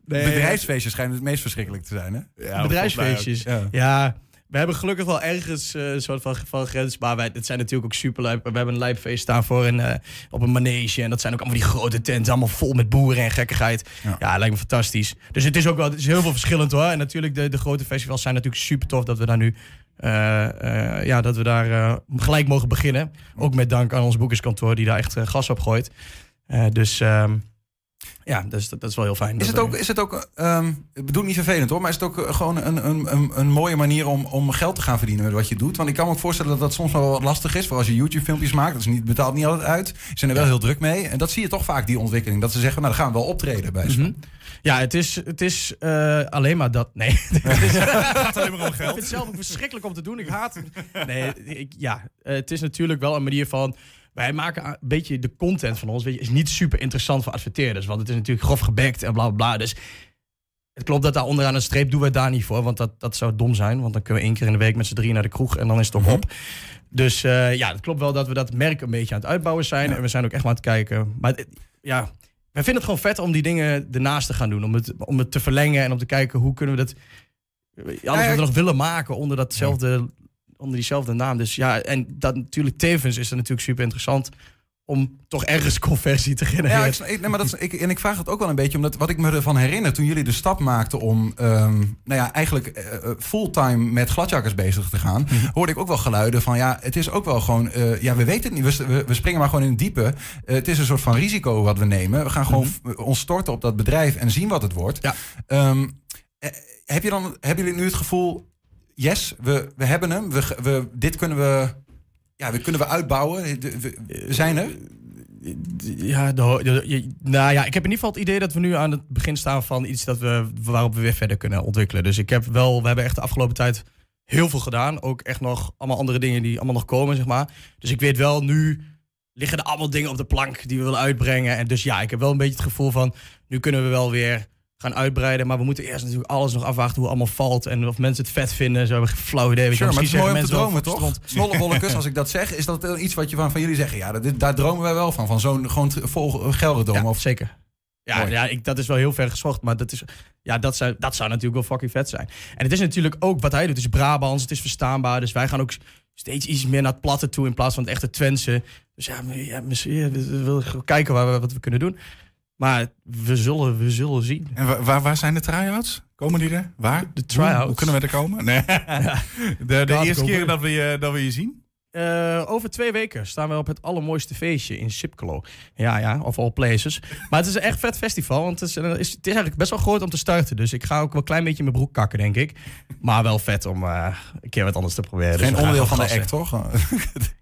Nee, Bedrijfsfeestjes schijnen het meest verschrikkelijk te zijn, hè? Ja, bedrijfsfeestjes. Ja. We hebben gelukkig wel ergens eh, een soort van, van grens. Maar wij, het zijn natuurlijk ook super. We hebben een lijpfeest staan voor een, eh, op een manege. En dat zijn ook allemaal die grote tenten. Allemaal vol met boeren en gekkigheid. Ja, lijkt me fantastisch. Dus het is ook wel het is heel veel verschillend hoor. En natuurlijk, de, de grote festivals zijn natuurlijk super tof dat we daar nu. eh, ja, dat we daar gelijk mogen beginnen. Ook met dank aan ons boekerskantoor die daar echt gas op gooit. Dus ehm, ja, dus dat, dat is wel heel fijn. Is het ook, is het ook ehm, ik bedoel niet vervelend hoor, maar is het ook eh, gewoon een, een, een, een mooie manier om, om geld te gaan verdienen met wat je doet? Want ik kan me ook voorstellen dat dat soms wel wat lastig is, voor als je YouTube-filmpjes maakt. Dat is niet, betaalt niet altijd uit. Ze zijn er wel heel druk mee. En dat zie je toch vaak, die ontwikkeling. Dat ze zeggen, nou dan gaan we wel optreden bij ze. Mhm. Ja, het is, het is eh, alleen maar dat. Nee. het is alleen maar om geld. Ik vind het zelf ook verschrikkelijk om te doen. Ik haat het. Nee, ik, ja, het is natuurlijk wel een manier van. Wij maken een beetje de content van ons. Weet je, is niet super interessant voor adverteerders. Want het is natuurlijk grof gebekt en bla bla bla. Dus het klopt dat daar onderaan een streep doen we het daar niet voor. Want dat, dat zou dom zijn. Want dan kunnen we één keer in de week met z'n drieën naar de kroeg. En dan is het toch op. Dus eh, ja, het klopt wel dat we dat merk een beetje aan het uitbouwen zijn. En we zijn ook echt maar aan het kijken. Maar het- ja, wij vinden het gewoon vet om die dingen ernaast te gaan doen. Om het, om het te verlengen en om te kijken hoe kunnen we dat... Alles wat we nog willen maken onder, datzelfde, onder diezelfde naam. Dus ja, en dat natuurlijk tevens is het natuurlijk super interessant... om toch ergens conversie te genereren. Ja, ik, nee, maar dat is, ik, en ik vraag het ook wel een beetje, omdat wat ik me ervan herinner toen jullie de stap maakten om, ehm, nou ja, eigenlijk eh, eh, fulltime met gladjakkers bezig te gaan, hoorde ik ook wel geluiden van, ja, het is ook wel gewoon, eh, ja, we weten het niet, we, we, springen maar gewoon in het diepe. Het is een soort van risico wat we nemen. We gaan gewoon f- ons storten op dat bedrijf en zien wat het wordt. Ja. Ehm, eh, heb je dan, hebben jullie nu het gevoel, yes, we, we hebben hem. We, we, dit kunnen we, ja, we kunnen we uitbouwen. We, we- we zijn er. Ja, de, de- je- nou ja, ik heb in ieder geval het idee dat we nu aan het begin staan van iets dat we, waarop we weer verder kunnen ontwikkelen. Dus ik heb wel, we hebben echt de afgelopen tijd heel veel gedaan. Ook echt nog allemaal andere dingen die allemaal nog komen, zeg maar. Dus ik weet wel, nu liggen er allemaal dingen op de plank die we willen uitbrengen. En dus ja, ik heb wel een beetje het gevoel van, nu kunnen we wel weer gaan uitbreiden. Maar we moeten eerst natuurlijk alles nog afwachten hoe het allemaal valt. En of mensen het vet vinden. Zo hebben we flauw idee. Sure, maar het is mooi om te dromen, toch? Snollebollekes, als ik dat zeg, is dat iets wat je van, van jullie zeggen? Ja, dat, daar dromen wij wel van. Van zo'n gewoon vol Gelredome. Ja, of... zeker. Ja, Mooi. ja ik, dat is wel heel ver gezocht. Maar dat, is, ja, dat, zou, dat zou natuurlijk wel fucking vet zijn. En het is natuurlijk ook wat hij doet. Het is Brabants, het is verstaanbaar. Dus wij gaan ook steeds iets meer naar het platte toe in plaats van het echte Twentse. Dus ja, ja misschien we, willen kijken waar we, wat we kunnen doen. Maar we zullen, we zullen zien. En wa- waar, waar zijn de try-outs? Komen die er? Waar? De try-outs. Hoe, hoe kunnen we er komen? Nee. De, de eerste keer dat we, je, dat we je zien? Eh, over twee weken staan we op het allermooiste feestje in Sipkelo. Ja, ja, of all places. Maar het is een echt vet festival. Want het is, eh, is- het is eigenlijk best wel groot om te starten. Dus ik ga ook wel een klein beetje in mijn broek kakken, denk ik. Maar wel vet om eh, een keer wat anders te proberen. Dus Geen gaan onderdeel van de act, toch?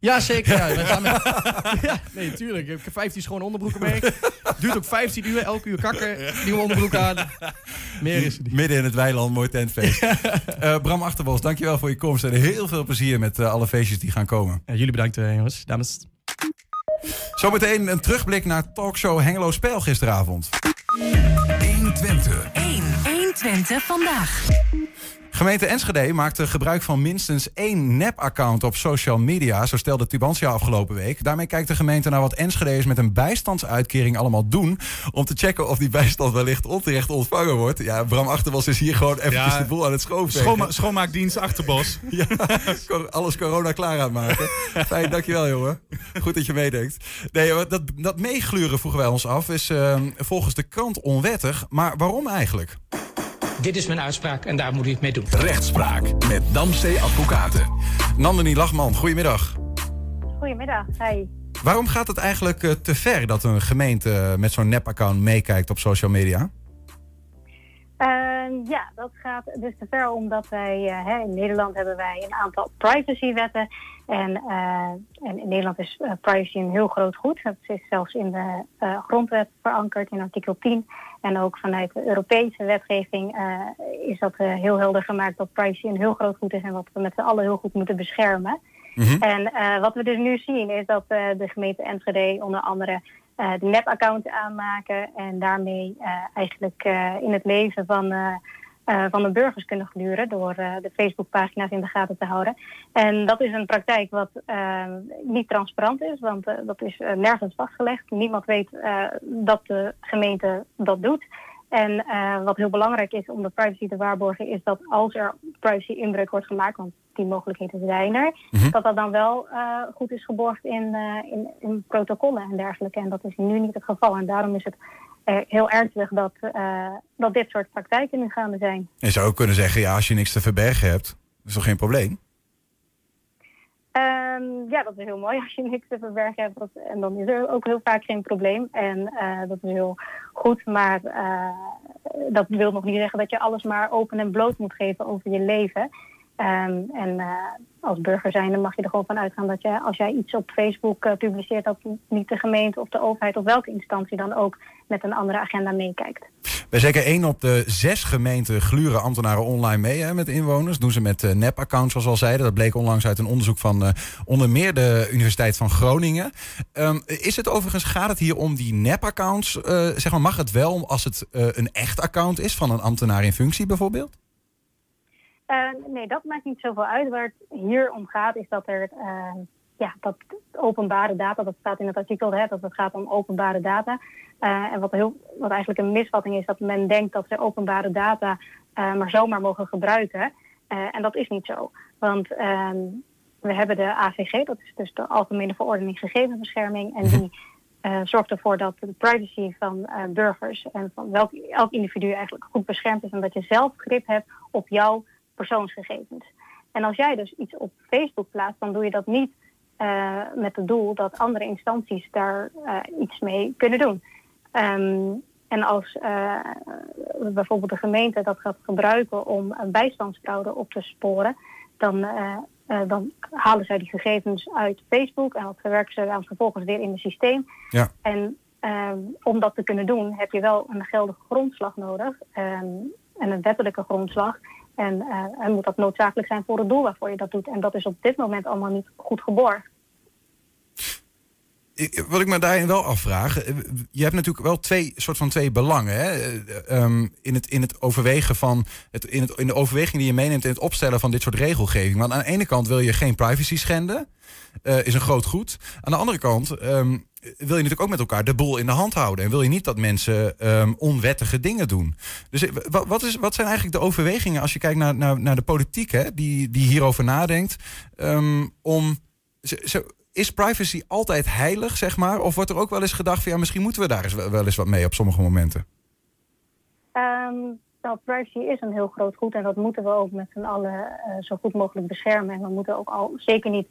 Ja, zeker. Ja. Wij gaan met... ja, nee, tuurlijk. Ik heb 15 schone onderbroeken mee. Duurt ook 15 uur, elke uur kakken. Nieuwe onderbroek aan. Meer is het niet. Midden in het weiland, mooi tentfeest. Bram Achterbos, dankjewel voor je komst. En heel veel plezier met alle feestjes die gaan komen. Ja, jullie bedankt, eh, jongens. Dames. Zometeen een terugblik naar talkshow Hengelo Spel gisteravond. 120. 1. 120 vandaag. Gemeente Enschede maakte gebruik van minstens één nep-account op social media, zo stelde Tubantia afgelopen week. Daarmee kijkt de gemeente naar wat Enschede's met een bijstandsuitkering allemaal doen, om te checken of die bijstand wellicht onterecht ontvangen wordt. Ja, Bram Achterbos is hier gewoon eventjes Ja, de boel aan het schoonvegen. Schoonma schoonmaakdienst Achterbos. Ja, alles corona klaar aan maken. Fijn, dankjewel jongen. Goed dat je meedenkt. Nee, dat, dat meegluren vroegen wij ons af is eh, volgens de krant onwettig. Maar waarom eigenlijk? Dit is mijn uitspraak en daar moet u het mee doen. Rechtspraak met Damstee Advocaten. Nandini Lachman, goedemiddag. Goedemiddag, hi. Waarom gaat het eigenlijk eh, te ver dat een gemeente met zo'n nep-account meekijkt op social media? Ehm, ja, dat gaat dus te ver omdat wij eh, hè, in Nederland hebben wij een aantal privacywetten. En, eh, en in Nederland is eh, privacy een heel groot goed. Dat is zelfs in de eh, grondwet verankerd in artikel 10. En ook vanuit de Europese wetgeving is dat heel helder gemaakt dat privacy een heel groot goed is en wat we met z'n allen heel goed moeten beschermen. En eh, wat we dus nu zien is dat de gemeente Enschede onder andere de nep-account aanmaken en daarmee eigenlijk in het leven van, eh, van de burgers kunnen gluren door eh, de Facebookpagina's in de gaten te houden. En dat is een praktijk wat eh, niet transparant is, want dat is nergens vastgelegd. Niemand weet dat de gemeente dat doet. En wat heel belangrijk is om de privacy te waarborgen, is dat als er privacy inbreuk wordt gemaakt, want die mogelijkheden zijn er, dat dat dan wel goed is geborgd in, in, in protocollen en dergelijke. En dat is nu niet het geval. En daarom is het heel ernstig dat, eh, dat dit soort praktijken nu gaande zijn. Je zou ook kunnen zeggen, ja, als je niks te verbergen hebt, is toch geen probleem? Ehm, ja, dat is heel mooi als je niks te verbergen hebt. Dat, en dan is er ook heel vaak geen probleem. En eh, dat is heel goed. Maar eh, dat wil nog niet zeggen dat je alles maar open en bloot moet geven over je leven. Ehm, en eh, als burger zijnde mag je er gewoon van uitgaan dat je, als jij iets op Facebook eh, publiceert, dat niet de gemeente of de overheid of welke instantie dan ook met een andere agenda meekijkt. Bij zeker één op de zes gemeenten gluren ambtenaren online mee hè, met inwoners. Doen ze met eh, nep-accounts, zoals al zeiden. Dat bleek onlangs uit een onderzoek van onder meer de Universiteit van Groningen. Ehm, is het overigens, gaat het hier om die nep-accounts? zeg maar, mag het wel als het een echt account is van een ambtenaar in functie bijvoorbeeld? Eh, nee, dat maakt niet zoveel uit. Waar het hier om gaat is dat er eh, ja, dat openbare data, dat staat in het artikel, hè, dat het gaat om openbare data. Eh, en wat, heel, wat eigenlijk een misvatting is, dat men denkt dat ze openbare data eh, maar zomaar mogen gebruiken. Eh, en dat is niet zo. Want ehm, we hebben de AVG, dat is dus de Algemene Verordening Gegevensbescherming. En die eh, zorgt ervoor dat de privacy van burgers en van welk, elk individu eigenlijk goed beschermd is. En dat je zelf grip hebt op jouw persoonsgegevens. En als jij dus iets op Facebook plaatst, dan doe je dat niet eh, met het doel dat andere instanties daar eh, iets mee kunnen doen. Ehm, en als uh, bijvoorbeeld de gemeente dat gaat gebruiken om een bijstandsfraude op te sporen, dan, dan halen zij die gegevens uit Facebook en dat verwerken ze dan vervolgens weer in het systeem. Ja. En om dat te kunnen doen heb je wel een geldige grondslag nodig en een wettelijke grondslag. En, en moet dat noodzakelijk zijn voor het doel waarvoor je dat doet. En dat is op dit moment allemaal niet goed geborgd wat ik me daarin wel afvraag. Eh, je hebt natuurlijk wel twee soort van twee belangen. Hè? Um, in, het, in het overwegen van. Het, in, het, in de overweging die je meeneemt in het opstellen van dit soort regelgeving. Want aan de ene kant wil je geen privacy schenden. Uh, is een groot goed. Aan de andere kant. Um, wil je natuurlijk ook met elkaar de boel in de hand houden. En wil je niet dat mensen um, onwettige dingen doen. Dus wat, is, wat zijn eigenlijk de overwegingen als je kijkt naar, naar, de politiek, hè, die, die hierover nadenkt, um, om. Is privacy altijd heilig, zeg maar? Of wordt er ook wel eens gedacht van ja, misschien moeten we daar eens wel eens wat mee op sommige momenten? Um, nou, privacy is een heel groot goed en dat moeten we ook met z'n allen uh, zo goed mogelijk beschermen. En we moeten ook al zeker niet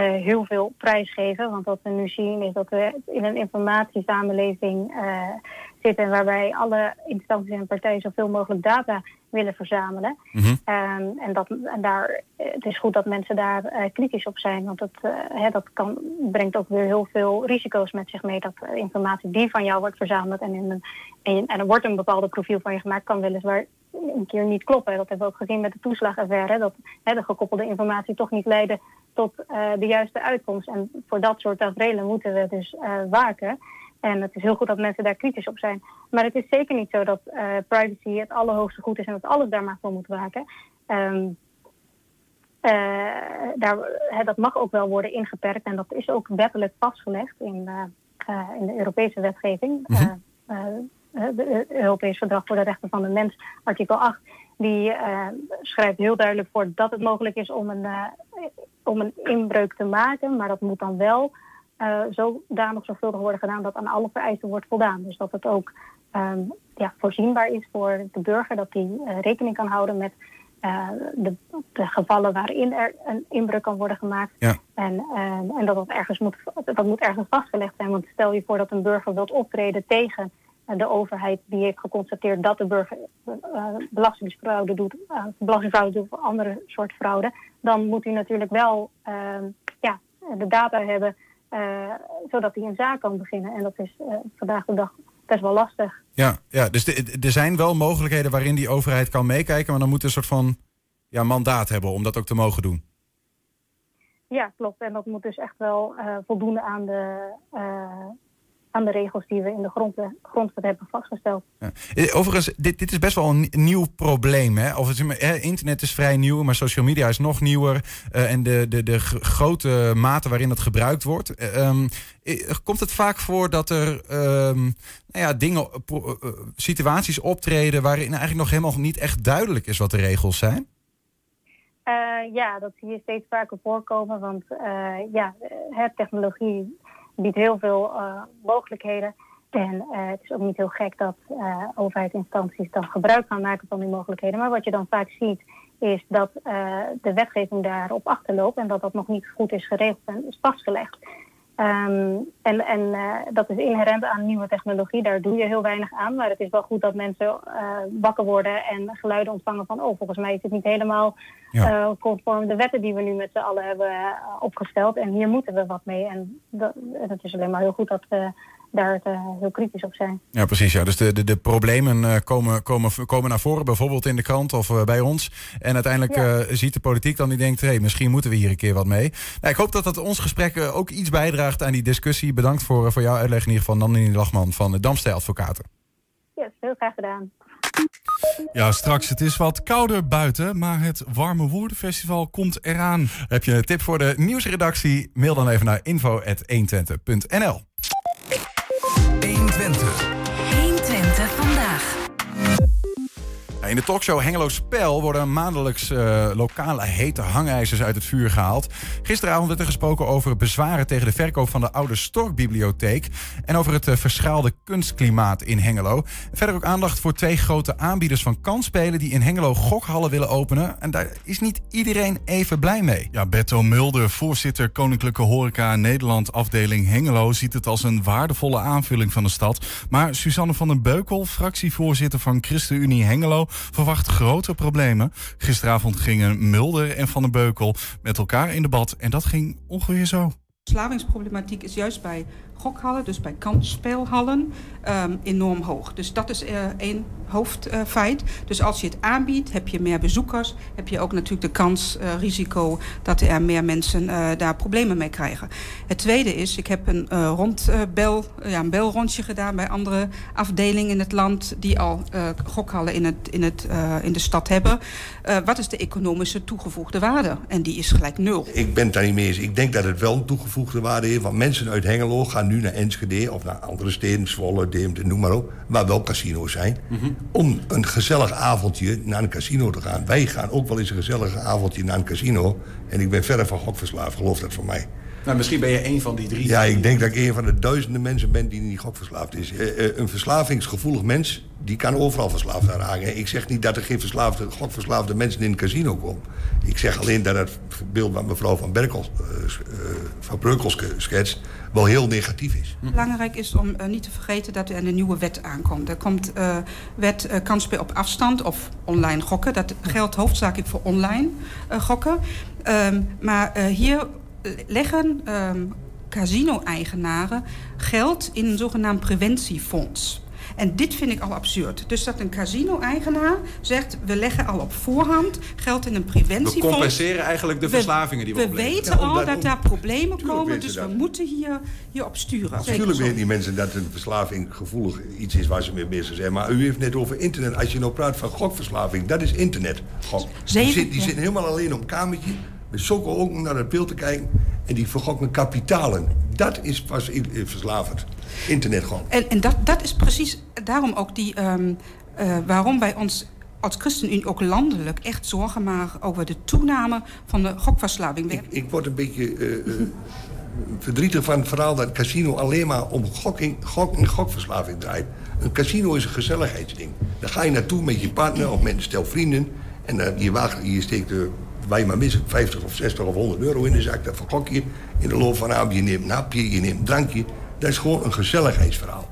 heel veel prijs geven. Want wat we nu zien is dat we in een informatiesamenleving uh, zitten waarbij alle instanties en partijen zoveel mogelijk data willen verzamelen. Mhm. Um, en, dat, en daar, het is goed dat mensen daar uh, kritisch op zijn, want dat, uh, hè, dat kan, brengt ook weer heel veel risico's met zich mee. Dat informatie die van jou wordt verzameld en, in een, en, en er wordt een bepaalde profiel van je gemaakt, kan weliswaar een keer niet kloppen. Dat hebben we ook gezien met de toeslagaffaire, dat hè, de gekoppelde informatie toch niet leidde tot uh, de juiste uitkomst. En voor dat soort tafereelen moeten we dus waken. En het is heel goed dat mensen daar kritisch op zijn. Maar het is zeker niet zo dat uh, privacy het allerhoogste goed is en dat alles daar maar voor moet waken. Um, uh, daar, dat mag ook wel worden ingeperkt en dat is ook wettelijk vastgelegd in, uh, in de Europese wetgeving. Mm -hmm. het Europees Verdrag voor de Rechten van de Mens, artikel 8, die schrijft heel duidelijk voor dat het mogelijk is om een, om een inbreuk te maken, maar dat moet dan wel uh, zodanig zorgvuldig worden gedaan dat aan alle vereisten wordt voldaan. Dus dat het ook um, ja, voorzienbaar is voor de burger, dat die rekening kan houden met uh, de, de, gevallen waarin er een inbreuk kan worden gemaakt. Ja. En, en dat dat ergens moet, dat moet ergens vastgelegd zijn. Want stel je voor dat een burger wilt optreden tegen de overheid die heeft geconstateerd dat de burger belastingsfraude doet, belastingfraude doet of andere soort fraude, dan moet u natuurlijk wel ehm, ja, de data hebben uh, zodat hij een zaak kan beginnen. En dat is uh, vandaag de dag best wel lastig. Ja, ja dus er zijn wel mogelijkheden waarin die overheid kan meekijken, maar dan moet een soort van ja, mandaat hebben om dat ook te mogen doen. Ja, klopt. En dat moet dus echt wel uh, voldoen aan de, aan de regels die we in de grondwet, grondwet hebben vastgesteld. Ja. Overigens, dit, dit is best wel een nieuw probleem. Hè? Of het, internet is vrij nieuw, maar social media is nog nieuwer. Uh, en de, de, de grote mate waarin dat gebruikt wordt. Um, komt het vaak voor dat er um, nou ja, dingen, uh, situaties optreden waarin eigenlijk nog helemaal niet echt duidelijk is wat de regels zijn? Uh, ja, dat zie je steeds vaker voorkomen. Want ja, technologie biedt heel veel uh, mogelijkheden. En uh, het is ook niet heel gek dat uh, overheidsinstanties dan gebruik gaan maken van die mogelijkheden. Maar wat je dan vaak ziet, is dat de wetgeving daarop achterloopt en dat dat nog niet goed is geregeld en is vastgelegd. Um, en en uh, dat is inherent aan nieuwe technologie. Daar doe je heel weinig aan. Maar het is wel goed dat mensen uh, wakker worden en geluiden ontvangen van... oh, volgens mij is het niet helemaal ja. uh, conform de wetten die we nu met z'n allen hebben opgesteld. En hier moeten we wat mee. En dat, het is alleen maar heel goed dat we daar heel kritisch op zijn. Ja, precies. Ja. Dus de, de, de problemen komen, komen, komen naar voren, bijvoorbeeld in de krant of bij ons. En uiteindelijk ja. ziet de politiek dan die denkt... hé, hey, misschien moeten we hier een keer wat mee. Nou, ik hoop dat dat ons gesprek ook iets bijdraagt aan die discussie. Bedankt voor, voor jouw uitleg in ieder geval, Nandini Lachman van de Damstee Advocaten. Ja, heel graag gedaan. Ja, straks. Het is wat kouder buiten, maar het Warme Woordenfestival komt eraan. Heb je een tip voor de nieuwsredactie? Mail dan even naar info.120.nl 120. In de talkshow Hengelo Spel worden maandelijks uh, lokale hete hangijzers uit het vuur gehaald. Gisteravond werd er gesproken over bezwaren tegen de verkoop van de oude Storkbibliotheek. En over het uh, verschaalde kunstklimaat in Hengelo. Verder ook aandacht voor twee grote aanbieders van kansspelen die in Hengelo gokhallen willen openen. En daar is niet iedereen even blij mee. Ja, Berto Mulder, voorzitter Koninklijke Horeca Nederland afdeling Hengelo, ziet het als een waardevolle aanvulling van de stad. Maar Suzanne van den Beukel, fractievoorzitter van ChristenUnie Hengelo, verwacht grote problemen. Gisteravond gingen Mulder en Van den Beukel met elkaar in debat en dat ging ongeveer zo. Slavingsproblematiek is juist bij gokhallen, dus bij kansspelhallen, um, enorm hoog. Dus dat is uh, één hoofdfeit. Uh, dus als je het aanbiedt, heb je meer bezoekers, heb je ook natuurlijk de kans, uh, risico dat er meer mensen daar problemen mee krijgen. Het tweede is, ik heb een, rondbel, ja, een belrondje gedaan bij andere afdelingen in het land die al gokhallen in, het, in, het, in de stad hebben. wat is de economische toegevoegde waarde? En die is gelijk nul. Ik ben het daar niet mee eens. Ik denk dat het wel een toegevoegde waarde heeft, want mensen uit Hengelo gaan nu naar Enschede of naar andere steden, Zwolle, Deemte, noem maar op, waar wel casino's zijn, om een gezellig avondje naar een casino te gaan. Wij gaan ook wel eens een gezellig avondje naar een casino en ik ben verder van gokverslaafd, geloof dat van mij. Nou, misschien ben je een van die drie. Ja, ik denk dat ik een van de duizenden mensen ben die niet gokverslaafd is. Uh, uh, een verslavingsgevoelig mens, die kan overal verslaafd aan raken. Ik zeg niet dat er geen verslaafde, gokverslaafde mensen in een casino komen. Ik zeg alleen dat het beeld wat mevrouw van, Berkel, uh, van Breukels schetst wel heel negatief is. Belangrijk is om uh, niet te vergeten dat er een nieuwe wet aankomt. Er komt uh, wet uh, kansspel op afstand of online gokken. Dat geldt hoofdzakelijk voor online gokken. Um, maar hier leggen um, casino-eigenaren geld in een zogenaamd preventiefonds. En dit vind ik al absurd. Dus dat een casino-eigenaar zegt... we leggen al op voorhand geld in een preventiefonds. We compenseren eigenlijk de verslavingen die we We weten ja, al dat daar problemen komen, dus we moeten hier, hier op sturen. Natuurlijk weten die mensen dat een verslaving gevoelig iets is waar ze mee bezig zijn. Maar u heeft net over internet. Als je nou praat van gokverslaving, dat is internet. Gok. Die, zit, die zitten helemaal alleen op een kamertje... met ook naar het beeld te kijken... en die vergokken kapitalen. Dat is pas verslavend. Internet gewoon. En, en dat, dat is precies daarom ook die, um, uh, waarom wij ons als ChristenUnie ook landelijk echt zorgen maken over de toename van de gokverslaving. Ik, ik word een beetje uh, uh, verdrietig van het verhaal dat het casino alleen maar om gokking, gok en gokverslaving draait. Een casino is een gezelligheidsding. Daar ga je naartoe met je partner of met een stel vrienden. En uh, je, wacht, je steekt de wij maar missen 50 of 60 of 100 euro in de zak. Dat vergok je in de loop van de avond. Je neemt een hapje, je neemt een drankje. Dat is gewoon een gezelligheidsverhaal.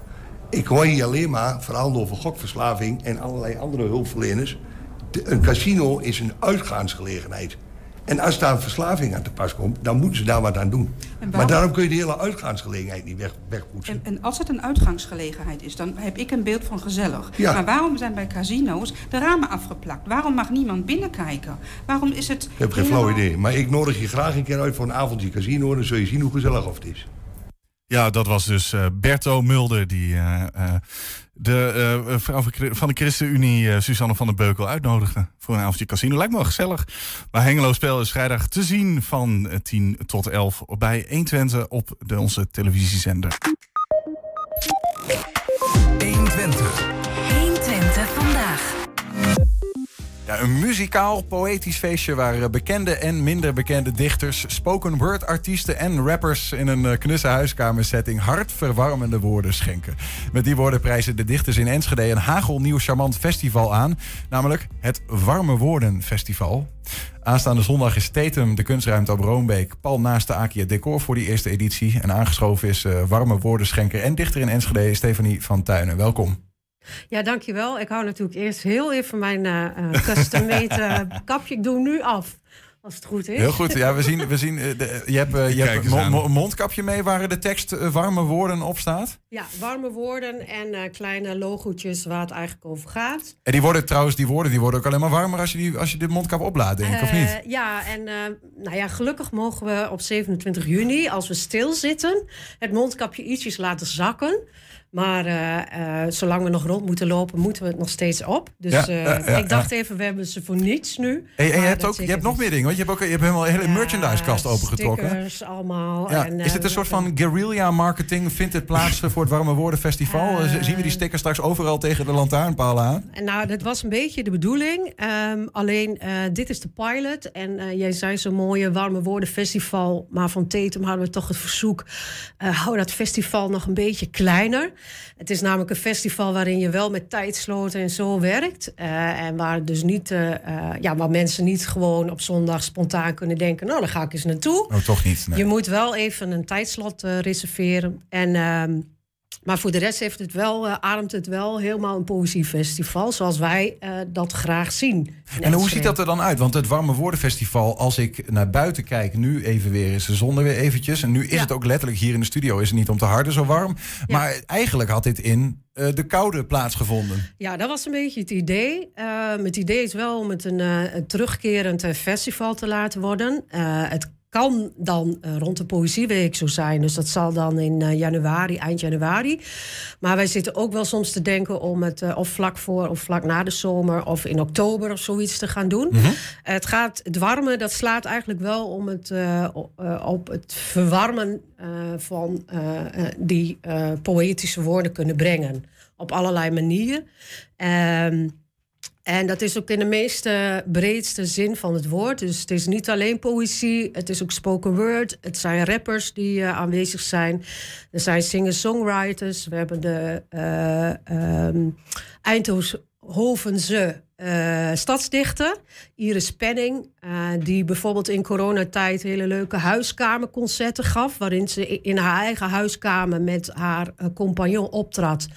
Ik hoor hier alleen maar verhalen over gokverslaving en allerlei andere hulpverleners. Een casino is een uitgaansgelegenheid. En als daar een verslaving aan te pas komt, dan moeten ze daar wat aan doen. Maar daarom kun je de hele uitgaansgelegenheid niet weg, wegpoetsen. En, en, als het een uitgaansgelegenheid is, dan heb ik een beeld van gezellig. Ja. Maar waarom zijn bij casino's de ramen afgeplakt? Waarom mag niemand binnenkijken? Waarom is het... Ik heb geen flauw idee. Maar ik nodig je graag een keer uit voor een avondje casino... dan zul je zien hoe gezellig of het is. Ja, dat was dus uh, Berto Mulder, die uh, uh, de vrouw van de ChristenUnie, Suzanne van der Beukel, uitnodigde voor een avondje casino. Lijkt me wel gezellig. Maar Hengelo Spel is vrijdag te zien van 10 tot 11 bij 120 op de, onze televisiezender. 120. 120 Een muzikaal, poëtisch feestje waar bekende en minder bekende dichters, spoken word artiesten en rappers in een knusse huiskamersetting hartverwarmende woorden schenken. Met die woorden prijzen de dichters in Enschede een hagelnieuw charmant festival aan, namelijk het Warme Woorden Festival. Aanstaande zondag is Tetum, de kunstruimte op Roombeek, pal naast de Akia decor voor die eerste editie. En aangeschoven is uh, warme woordenschenker en dichter in Enschede, Stefanie van Tuinen. Welkom. Ja, dankjewel. Ik hou natuurlijk eerst heel even mijn uh, custom-made kapje. Ik doe nu af. Als het goed is. Heel goed. Ja, we zien, we zien de, je hebt, uh, je hebt een mo mondkapje mee waar de tekst uh, warme woorden op staat. Ja, warme woorden en uh, kleine logootjes waar het eigenlijk over gaat. En die worden trouwens, die woorden die worden ook alleen maar warmer als je, die, als je de mondkap oplaadt, denk ik, of niet? Ja, en nou ja, gelukkig mogen we op 27 juni, als we stilzitten, het mondkapje ietsjes laten zakken. Maar eh, eh, zolang we nog rond moeten lopen, moeten we het nog steeds op. Dus Ja, eh, ja, ik dacht ja. even, we hebben ze voor niets nu. Hey, en je hebt, ook, je hebt nog meer dingen, want je hebt ook je hebt helemaal een hele merchandise-kast opengetrokken. Stickers allemaal. En, is dit een soort van guerrilla marketing? Vindt het plaats voor het Warme Woorden Festival? Zien we die stickers straks overal tegen de lantaarnpalen aan? Nou, dat was een beetje de bedoeling. Ehm, alleen, dit is de pilot. En jij zei zo'n mooie Warme Woorden Festival. Maar van Tatum hadden we toch het verzoek... hou dat festival nog een beetje kleiner. Het is namelijk een festival waarin je wel met tijdsloten en zo werkt. Eh, en waar, dus niet, eh, eh, ja, waar mensen niet gewoon op zondag spontaan kunnen denken... nou, daar ga ik eens naartoe. Oh, toch niet. nee. Je moet wel even een tijdslot reserveren. En, ehm, maar voor de rest heeft het wel, eh, ademt het wel helemaal een poëziefestival. Zoals wij eh, dat graag zien. En hoe ziet dat er dan uit? Want het Warme Woordenfestival, als ik naar buiten kijk, nu even weer is de zon er weer eventjes. En nu is Ja. het ook letterlijk hier in de studio, is het niet om te harde zo warm. Maar eigenlijk had dit in eh, de koude plaatsgevonden. Ja, dat was een beetje het idee. Het idee is wel om het een, een terugkerend festival te laten worden. Het kan dan eh, rond de Poëzieweek zo zijn. Dus dat zal dan in eh, januari, eind januari. Maar wij zitten ook wel soms te denken om het eh, of vlak voor of vlak na de zomer... of in oktober of zoiets te gaan doen. Het gaat, het warme, dat slaat eigenlijk wel om het, op het verwarmen van die poëtische woorden kunnen brengen. Op allerlei manieren. Ehm, en dat is ook in de meeste breedste zin van het woord. Dus het is niet alleen poëzie, het is ook spoken word. Het zijn rappers die eh, aanwezig zijn. Er zijn singer-songwriters. We hebben de ehm, Eindhovense eh, stadsdichter, Iris Penning... eh, die bijvoorbeeld in coronatijd hele leuke huiskamerconcerten gaf... waarin ze in haar eigen huiskamer met haar eh, compagnon optrad...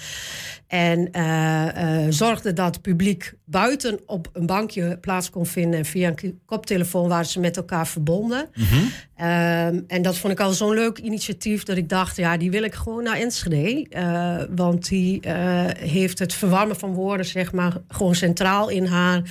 En eh, zorgde dat het publiek buiten op een bankje plaats kon vinden. En via een koptelefoon waren ze met elkaar verbonden. Ehm, en dat vond ik al zo'n leuk initiatief dat ik dacht, ja, die wil ik gewoon naar Enschede. Want die heeft het verwarmen van woorden, zeg maar, gewoon centraal in haar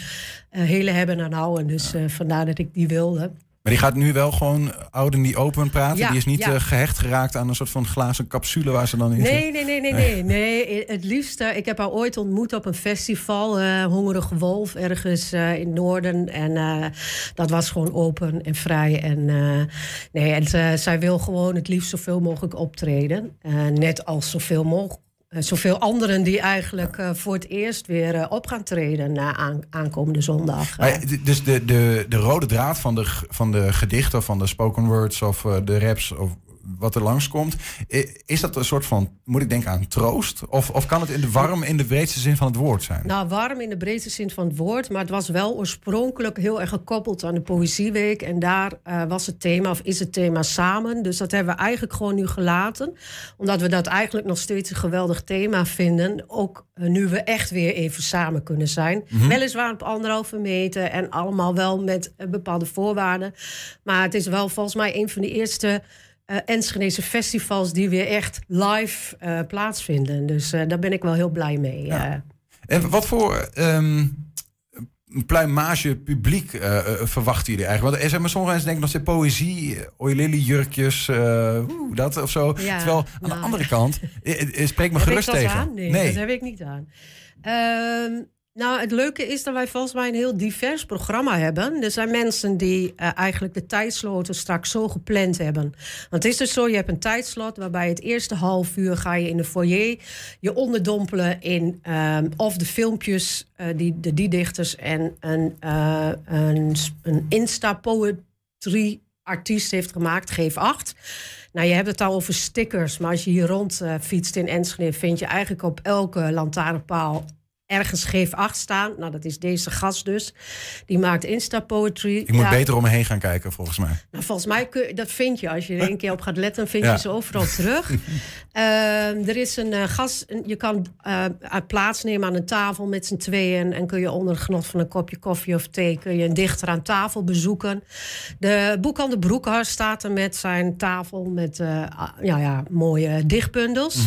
hele hebben en houden. Dus eh, vandaar dat ik die wilde. Maar die gaat nu wel gewoon oud en die open praten. Ja, die is niet ja. eh, gehecht geraakt aan een soort van glazen capsule waar ze dan in zit. Nee, nee, nee, nee, nee, nee. Het liefste, ik heb haar ooit ontmoet op een festival, eh, Hongerige Wolf, ergens eh, in het noorden. En eh, dat was gewoon open en vrij. En, eh, nee, en eh, zij wil gewoon het liefst zoveel mogelijk optreden. Eh, net als zoveel mogelijk. Eh, Zoveel anderen die eigenlijk eh, voor het eerst weer eh, op gaan treden na aan, aankomende zondag. Maar, dus de, de, de rode draad van de, van de gedichten van de spoken words of de raps of wat er langskomt, is dat een soort van, moet ik denken aan troost? Of, of kan het in de warm in de breedste zin van het woord zijn? Nou, warm in de breedste zin van het woord. Maar het was wel oorspronkelijk heel erg gekoppeld aan de Poëzieweek. En daar eh, was het thema, of is het thema samen. Dus dat hebben we eigenlijk gewoon nu gelaten. Omdat we dat eigenlijk nog steeds een geweldig thema vinden. Ook eh, nu we echt weer even samen kunnen zijn. Mhm. Weliswaar op anderhalve meter en allemaal wel met eh, bepaalde voorwaarden. Maar het is wel volgens mij een van de eerste eh Enschedese festivals die weer echt live eh, plaatsvinden. Dus eh, daar ben ik wel heel blij mee. eh. En wat voor ehm pluimage publiek verwachten jullie eigenlijk? Want er zijn maar sommige mensen denken nog steeds poëzie, oilily jurkjes, oeh, dat of zo. Ja, Terwijl aan de nou. andere kant, spreek me gerust tegen. aan? Nee, dat heb ik niet aan. Ehm, nou, het leuke is dat wij volgens mij een heel divers programma hebben. Er zijn mensen die eh, eigenlijk de tijdsloten straks zo gepland hebben. Want het is dus zo, je hebt een tijdslot waarbij het eerste half uur ga je in de foyer je onderdompelen in ehm, of de filmpjes eh, die de die dichters en een, eh, een, een Insta-poetry artiest heeft gemaakt, geef acht. Nou, je hebt het al over stickers, maar als je hier rond fietst in Enschede, vind je eigenlijk op elke lantaarnpaal ergens geef acht staan. Nou, dat is deze gast dus. Die maakt Insta-poetry. Ik moet Ja, beter om me heen gaan kijken, volgens mij. nou, volgens mij kun je, dat vind je. Als je er een keer op gaat letten, vind Ja. je ze overal terug. Ehm, er is een eh, gas. een- Je kan uit plaatsnemen aan een tafel met z'n tweeën. En kun je onder het genot van een kopje koffie of thee. kun je een dichter aan tafel bezoeken. De boekhandel Broekhart staat er met zijn tafel. met eh, ja, ja, mooie dichtbundels.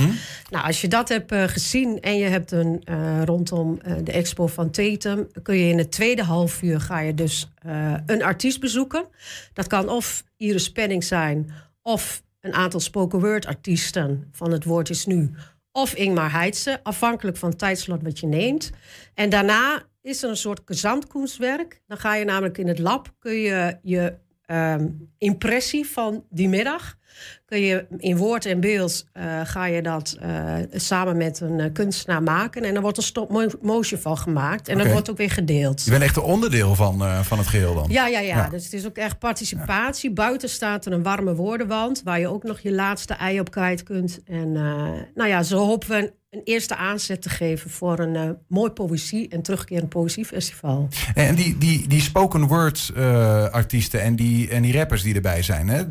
Nou, als je dat hebt gezien en je hebt een eh, eh, de expo van Tatum, kun je in het tweede half uur ga je dus eh, een artiest bezoeken. Dat kan of Iris Penning zijn, of een aantal spoken word artiesten van het woord is nu. of Ingmar Heitse, afhankelijk van het tijdslot wat je neemt. En daarna is er een soort gezamtkunstwerk. Dan ga je namelijk in het lab, kun je je ehm, impressie van die middag kun je in woord en beeld uh, ga je dat uh, samen met een uh, kunstenaar maken. En er wordt een stop motion van gemaakt. En okay. dat wordt ook weer gedeeld. Je bent echt een onderdeel van, van het geheel dan? Ja, ja, ja, ja. Dus het is ook echt participatie. Ja. Buiten staat er een warme woordenwand... waar je ook nog je laatste ei op kwijt kunt. En nou ja, zo hopen we een, eerste aanzet te geven... voor een mooi poëzie- en terugkerend poëziefestival. En die, die, die spoken word artiesten en die, en die rappers die erbij zijn... Hè?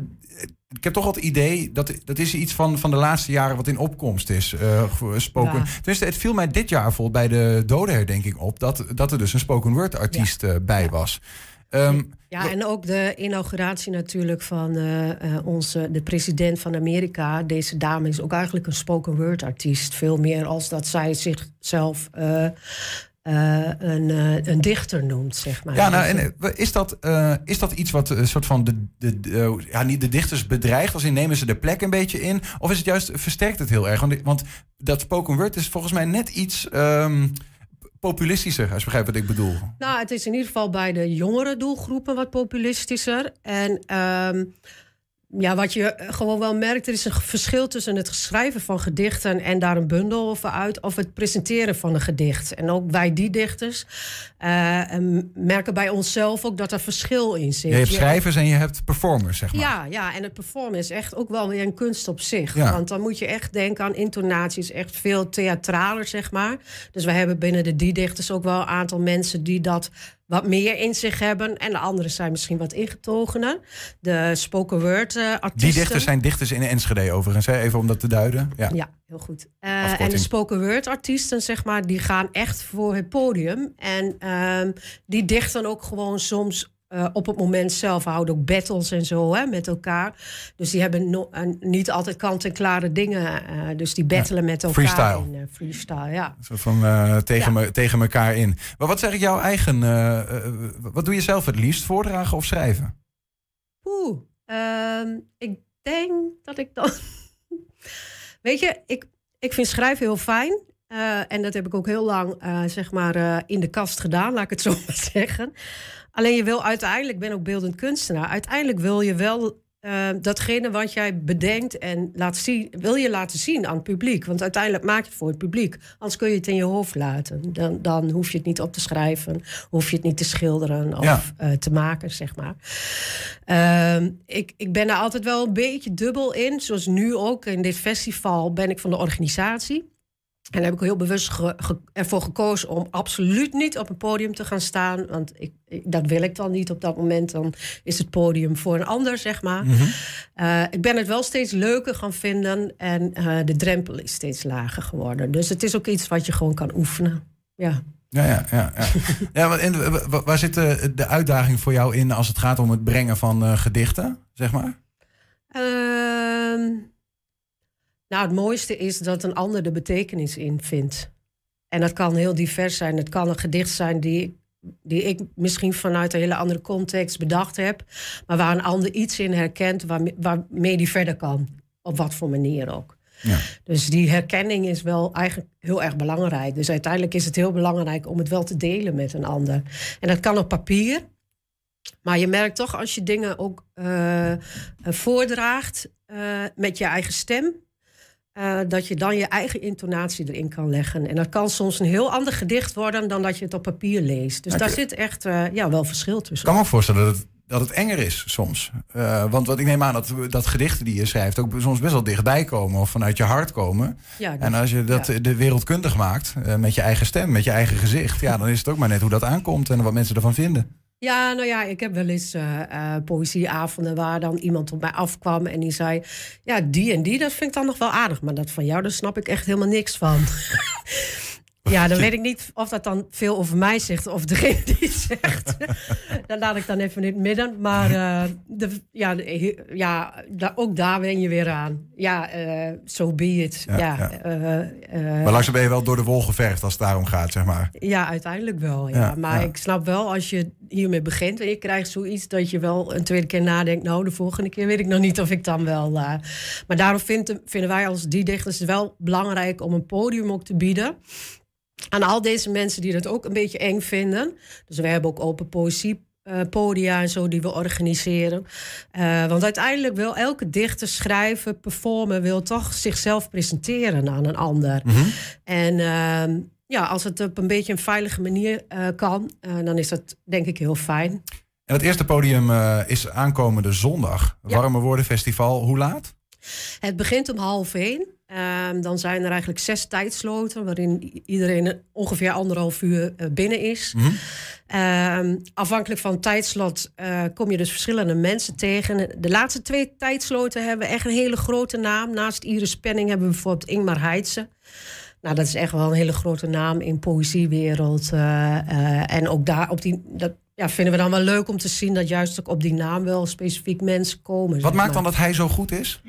ik heb toch wel het idee dat dat is iets van, van de laatste jaren wat in opkomst is uh, spoken. Ja. Tenminste, het viel mij dit jaar bijvoorbeeld bij de dodenherdenking op dat, dat er dus een spoken word artiest ja. bij was. Um, ja, en ook de inauguratie natuurlijk van uh, onze, de president van Amerika. Deze dame is ook eigenlijk een spoken word artiest. Veel meer als dat zij zichzelf uh, een, uh, een dichter noemt, zeg maar. Ja, nou, en is dat, is dat iets wat een soort van de, de, de, ja, niet de dichters bedreigt, als in nemen ze de plek een beetje in? Of is het juist, versterkt het heel erg? Want, want dat spoken word is volgens mij net iets um, populistischer, als je begrijpt wat ik bedoel. Nou, het is in ieder geval bij de jongere doelgroepen wat populistischer. En um, ja, wat je gewoon wel merkt, er is een verschil tussen het schrijven van gedichten en daar een bundel over uit, of het presenteren van een gedicht. En ook wij die dichters uh, merken bij onszelf ook dat er verschil in zit. je hebt schrijvers en je hebt performers, zeg maar. Ja, ja en het performen is echt ook wel weer een kunst op zich. Ja. Want dan moet je echt denken aan intonaties, echt veel theatraler, zeg maar. Dus we hebben binnen de die dichters ook wel een aantal mensen die dat wat meer in zich hebben. En de anderen zijn misschien wat ingetogener. De spoken word uh, artiesten. Die dichters zijn dichters in Enschede overigens, hè? even om dat te duiden. Ja, ja heel goed. Uh, en de spoken word artiesten, zeg maar, die gaan echt voor het podium. En uh, die dichten ook gewoon soms uh, op het moment zelf houden ook battles en zo hè, met elkaar. Dus die hebben no uh, niet altijd kant-en-klare dingen. Uh, dus die battelen ja, met elkaar. Freestyle. In, freestyle, ja. Zo van tegen, ja. me, tegen elkaar in. Maar wat zeg ik jouw eigen... wat doe je zelf het liefst? Voordragen of schrijven? Oeh, ehm, ik denk dat ik dan... Weet je, ik, ik vind schrijven heel fijn. en dat heb ik ook heel lang zeg maar, in de kast gedaan, laat ik het zo maar zeggen. Alleen je wil uiteindelijk, ben ook beeldend kunstenaar, uiteindelijk wil je wel uh, datgene wat jij bedenkt en laat zien, wil je laten zien aan het publiek. Want uiteindelijk maak je het voor het publiek. Anders kun je het in je hoofd laten. Dan, dan hoef je het niet op te schrijven, hoef je het niet te schilderen of ja. uh, te maken, zeg maar. Uh, ik, ik ben er altijd wel een beetje dubbel in. Zoals nu ook in dit festival ben ik van de organisatie. En daar heb ik heel bewust ge, ge, ervoor gekozen om absoluut niet op een podium te gaan staan. Want ik, ik, dat wil ik dan niet op dat moment. Dan is het podium voor een ander, zeg maar. Mm -hmm. uh, ik ben het wel steeds leuker gaan vinden. En uh, de drempel is steeds lager geworden. Dus het is ook iets wat je gewoon kan oefenen. Ja. Ja, ja, ja. ja. ja en waar zit de, de, uitdaging voor jou in als het gaat om het brengen van uh, gedichten, zeg maar? Nou, het mooiste is dat een ander de betekenis in vindt. En dat kan heel divers zijn. Het kan een gedicht zijn die, die ik misschien vanuit een hele andere context bedacht heb, maar waar een ander iets in herkent waarmee, waarmee die verder kan. Op wat voor manier ook. Ja. Dus die herkenning is wel eigenlijk heel erg belangrijk. Dus uiteindelijk is het heel belangrijk om het wel te delen met een ander. En dat kan op papier. Maar je merkt toch als je dingen ook uh, voordraagt uh, met je eigen stem, uh, dat je dan je eigen intonatie erin kan leggen. En dat kan soms een heel ander gedicht worden dan dat je het op papier leest. Dus daar zit echt uh, ja, wel verschil tussen. Ik kan me voorstellen dat het, dat het enger is soms. Uh, want wat ik neem aan dat, dat gedichten die je schrijft ook soms best wel dichtbij komen of vanuit je hart komen. Ja, en als je dat ja. de wereldkundig maakt met je eigen stem, met je eigen gezicht, ja, dan is het ook maar net hoe dat aankomt en wat mensen ervan vinden. Ja, nou ja, ik heb wel eens uh, uh, poëzieavonden waar dan iemand op mij afkwam en die zei: Ja, die en die, dat vind ik dan nog wel aardig. Maar dat van jou, daar snap ik echt helemaal niks van. ja, dan weet ik niet of dat dan veel over mij zegt of degene die het zegt. dat laat ik dan even in het midden. Maar uh, de, ja, de, ja da, ook daar wen je weer aan. Ja, zo so be it. Ja, ja, ja. maar langzaam ben je wel door de wol geverfd als het daarom gaat, zeg maar. Ja, uiteindelijk wel. Ja. maar ik snap wel als je hiermee begint. En je krijgt zoiets dat je wel een tweede keer nadenkt. Nou, de volgende keer weet ik nog niet of ik dan wel. Uh... Maar daarom vinden, vinden wij als die dichters het wel belangrijk om een podium ook te bieden. Aan al deze mensen die dat ook een beetje eng vinden. Dus we hebben ook open poëzie uh, podia en zo die we organiseren. Uh, want uiteindelijk wil elke dichter schrijven, performen, wil toch zichzelf presenteren aan een ander. Mm -hmm. En uh, ja, als het op een beetje een veilige manier uh, kan, dan is dat denk ik heel fijn. En het eerste podium is aankomende zondag. Ja. Warme Woorden Festival. Hoe laat? Het begint om half één. Um, dan zijn er eigenlijk zes tijdsloten waarin iedereen ongeveer anderhalf uur binnen is. Mm -hmm. um, afhankelijk van tijdslot kom je dus verschillende mensen tegen. De laatste twee tijdsloten hebben echt een hele grote naam. Naast Iris Penning hebben we bijvoorbeeld Ingmar Heitse. Nou, dat is echt wel een hele grote naam in poëziewereld. Uh, en ook daar op die. Dat, ja, vinden we dan wel leuk om te zien dat juist ook op die naam wel specifiek mensen komen. Wat maakt dan dat hij zo goed is?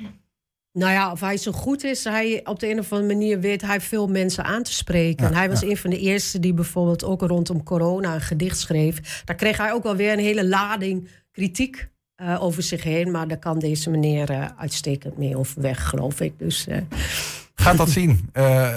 Nou ja, of hij zo goed is, hij op de een of andere manier weet hij veel mensen aan te spreken. Ja, hij was ja. een van de eerste die bijvoorbeeld ook rondom corona een gedicht schreef. Daar kreeg hij ook wel weer een hele lading kritiek uh, over zich heen. Maar daar kan deze meneer uh, uitstekend mee overweg, geloof ik. Dus, uh... Gaat dat zien.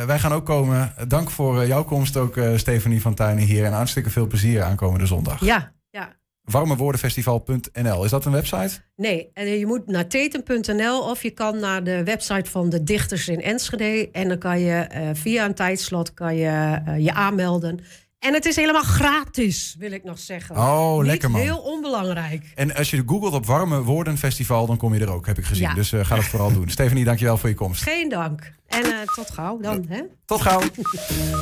wij gaan ook komen. Dank voor jouw komst ook, Stefanie van Tuinen hier. En hartstikke veel plezier aankomende zondag. Ja, ja. Warmewoordenfestival.nl. Is dat een website? Nee, en je moet naar teten.nl of je kan naar de website van de dichters in Enschede. En dan kan je uh, via een tijdslot kan je, je aanmelden. En het is helemaal gratis, wil ik nog zeggen. Oh, Niet lekker man. heel onbelangrijk. En als je googelt op Warme Woorden Festival, dan kom je er ook, heb ik gezien. Ja. Dus uh, ga dat vooral doen. Stefanie, dankjewel voor je komst. Geen dank. En uh, tot gauw dan, hè? Tot gauw.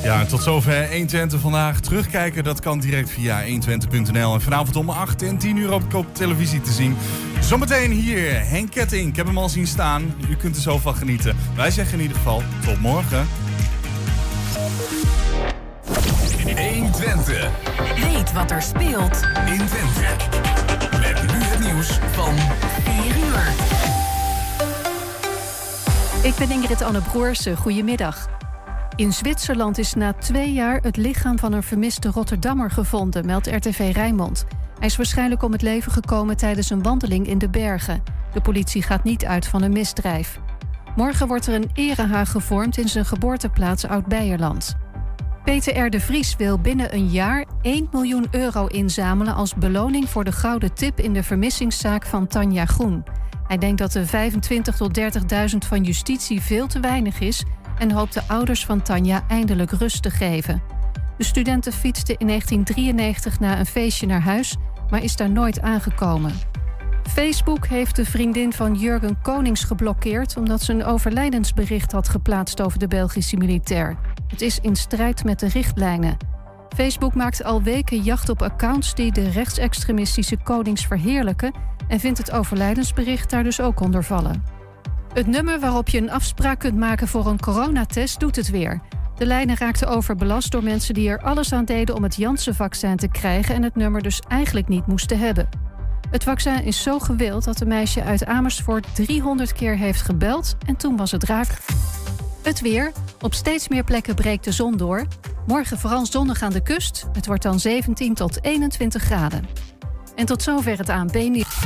Ja, en tot zover 120 vandaag. Terugkijken, dat kan direct via 120.nl. En vanavond om 8 en 10 uur op, op televisie te zien. Zometeen hier, Henk Ketting. Ik heb hem al zien staan. U kunt er zo van genieten. Wij zeggen in ieder geval tot morgen. 120. Weet wat er speelt in Twente. Met nu het nieuws van 4 uur. Ik ben Ingrid Anne Broersen. Goedemiddag. In Zwitserland is na twee jaar het lichaam van een vermiste Rotterdammer gevonden, meldt RTV Rijnmond. Hij is waarschijnlijk om het leven gekomen tijdens een wandeling in de bergen. De politie gaat niet uit van een misdrijf. Morgen wordt er een erehaag gevormd in zijn geboorteplaats Oud-Beierland. Peter R. de Vries wil binnen een jaar 1 miljoen euro inzamelen als beloning voor de gouden tip in de vermissingszaak van Tanja Groen. Hij denkt dat de 25 tot 30.000 van justitie veel te weinig is en hoopt de ouders van Tanja eindelijk rust te geven. De studenten fietste in 1993 na een feestje naar huis, maar is daar nooit aangekomen. Facebook heeft de vriendin van Jurgen Konings geblokkeerd omdat ze een overlijdensbericht had geplaatst over de Belgische militair. Het is in strijd met de richtlijnen. Facebook maakt al weken jacht op accounts die de rechtsextremistische Konings verheerlijken en vindt het overlijdensbericht daar dus ook onder vallen. Het nummer waarop je een afspraak kunt maken voor een coronatest doet het weer. De lijnen raakten overbelast door mensen die er alles aan deden om het Janssen-vaccin te krijgen en het nummer dus eigenlijk niet moesten hebben. Het vaccin is zo gewild dat een meisje uit Amersfoort 300 keer heeft gebeld en toen was het raak. Het weer. Op steeds meer plekken breekt de zon door. Morgen vooral zonnig aan de kust. Het wordt dan 17 tot 21 graden. En tot zover het ANP-nieuws.